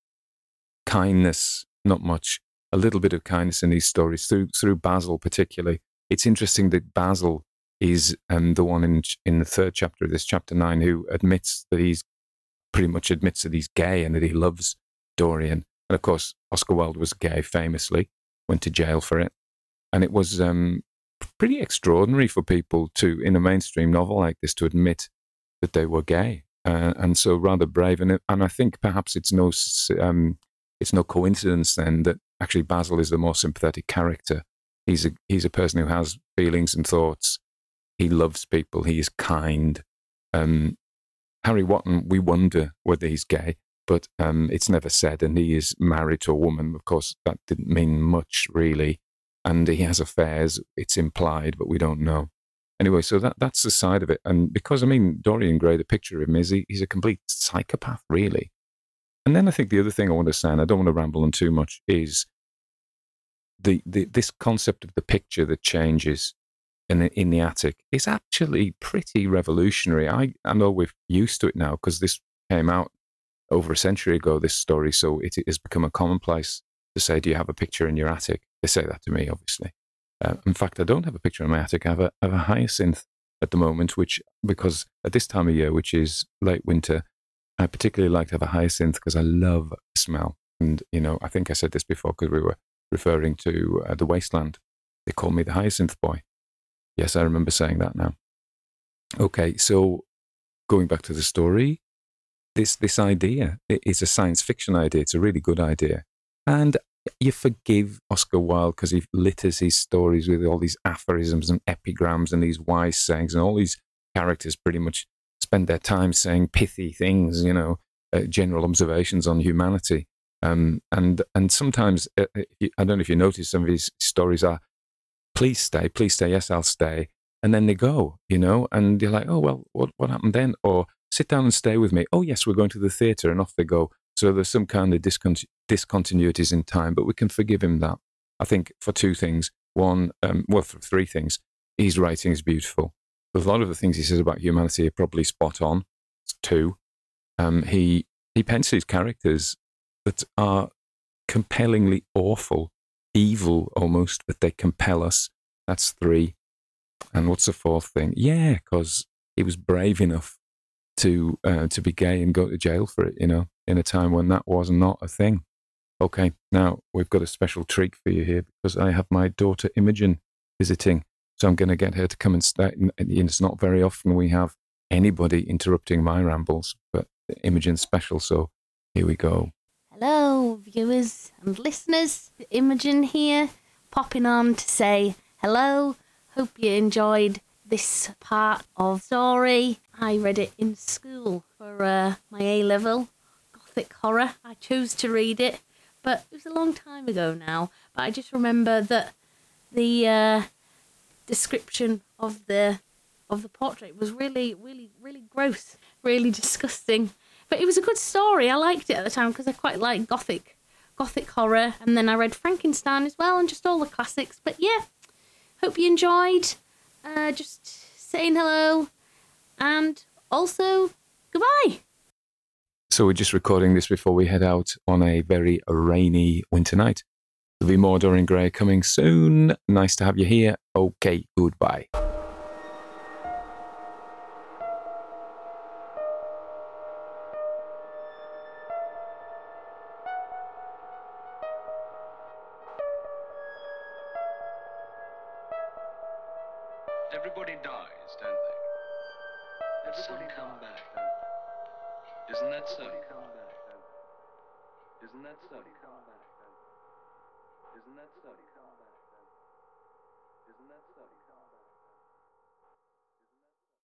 kindness, not much, a little bit of kindness in these stories through through Basil particularly. It's interesting that Basil is um, the one in in the third chapter of this chapter nine who admits that he's pretty much admits that he's gay and that he loves Dorian. And of course, Oscar Wilde was gay famously, went to jail for it. And it was um, pretty extraordinary for people to, in a mainstream novel like this, to admit that they were gay. Uh, and so rather brave. And, and I think perhaps it's no, um, it's no coincidence then that actually Basil is the more sympathetic character. He's a, he's a person who has feelings and thoughts. He loves people. He is kind. Um, Harry Wotton, we wonder whether he's gay but um, it's never said. And he is married to a woman. Of course, that didn't mean much really. And he has affairs. It's implied, but we don't know. Anyway, so that that's the side of it. And because I mean, Dorian Gray, the picture of him is he, he's a complete psychopath, really. And then I think the other thing I want to say, and I don't want to ramble on too much, is the, the this concept of the picture that changes in the, in the attic is actually pretty revolutionary. I, I know we're used to it now because this came out over a century ago, this story. So it has become a commonplace to say, Do you have a picture in your attic? They say that to me, obviously. Uh, in fact, I don't have a picture in my attic. I have a, I have a hyacinth at the moment, which, because at this time of year, which is late winter, I particularly like to have a hyacinth because I love smell. And, you know, I think I said this before because we were referring to uh, the wasteland. They call me the hyacinth boy. Yes, I remember saying that now. Okay, so going back to the story, this this idea. It's a science fiction idea. It's a really good idea, and you forgive Oscar Wilde because he litters his stories with all these aphorisms and epigrams and these wise sayings, and all these characters pretty much spend their time saying pithy things, you know, uh, general observations on humanity. Um, and and sometimes uh, uh I don't know if you notice some of these stories are, please stay, please stay, yes, I'll stay, and then they go, you know, and you're like, oh well, what what happened then? Or sit down and stay with me. Oh, yes, we're going to the theatre, and off they go. So there's some kind of discont- discontinuities in time, but we can forgive him that. I think for two things. One, um, well, for three things. His writing is beautiful. A lot of the things he says about humanity are probably spot on. Two. Um, he he these characters that are compellingly awful, evil almost, but they compel us. That's three. And what's the fourth thing? Yeah, because he was brave enough to uh, to be gay and go to jail for it, you know, in a time when that was not a thing. Okay, now we've got a special treat for you here because I have my daughter Imogen visiting. So I'm going to get her to come and stay. And it's not very often we have anybody interrupting my rambles, but Imogen's special. So here we go. Hello, viewers and listeners. Imogen here, popping on to say hello. Hope you enjoyed this part of story. I read it in school for uh, my A level Gothic horror. I chose to read it, but it was a long time ago now. But I just remember that the uh, description of the of the portrait was really, really, really gross, really disgusting. But it was a good story. I liked it at the time because I quite like gothic, gothic horror. And then I read Frankenstein as well, and just all the classics. But yeah, hope you enjoyed. Uh, just saying hello, and also goodbye. So we're just recording this before we head out on a very rainy winter night. There'll be more Dorian Gray coming soon. Nice to have you here. Okay, goodbye.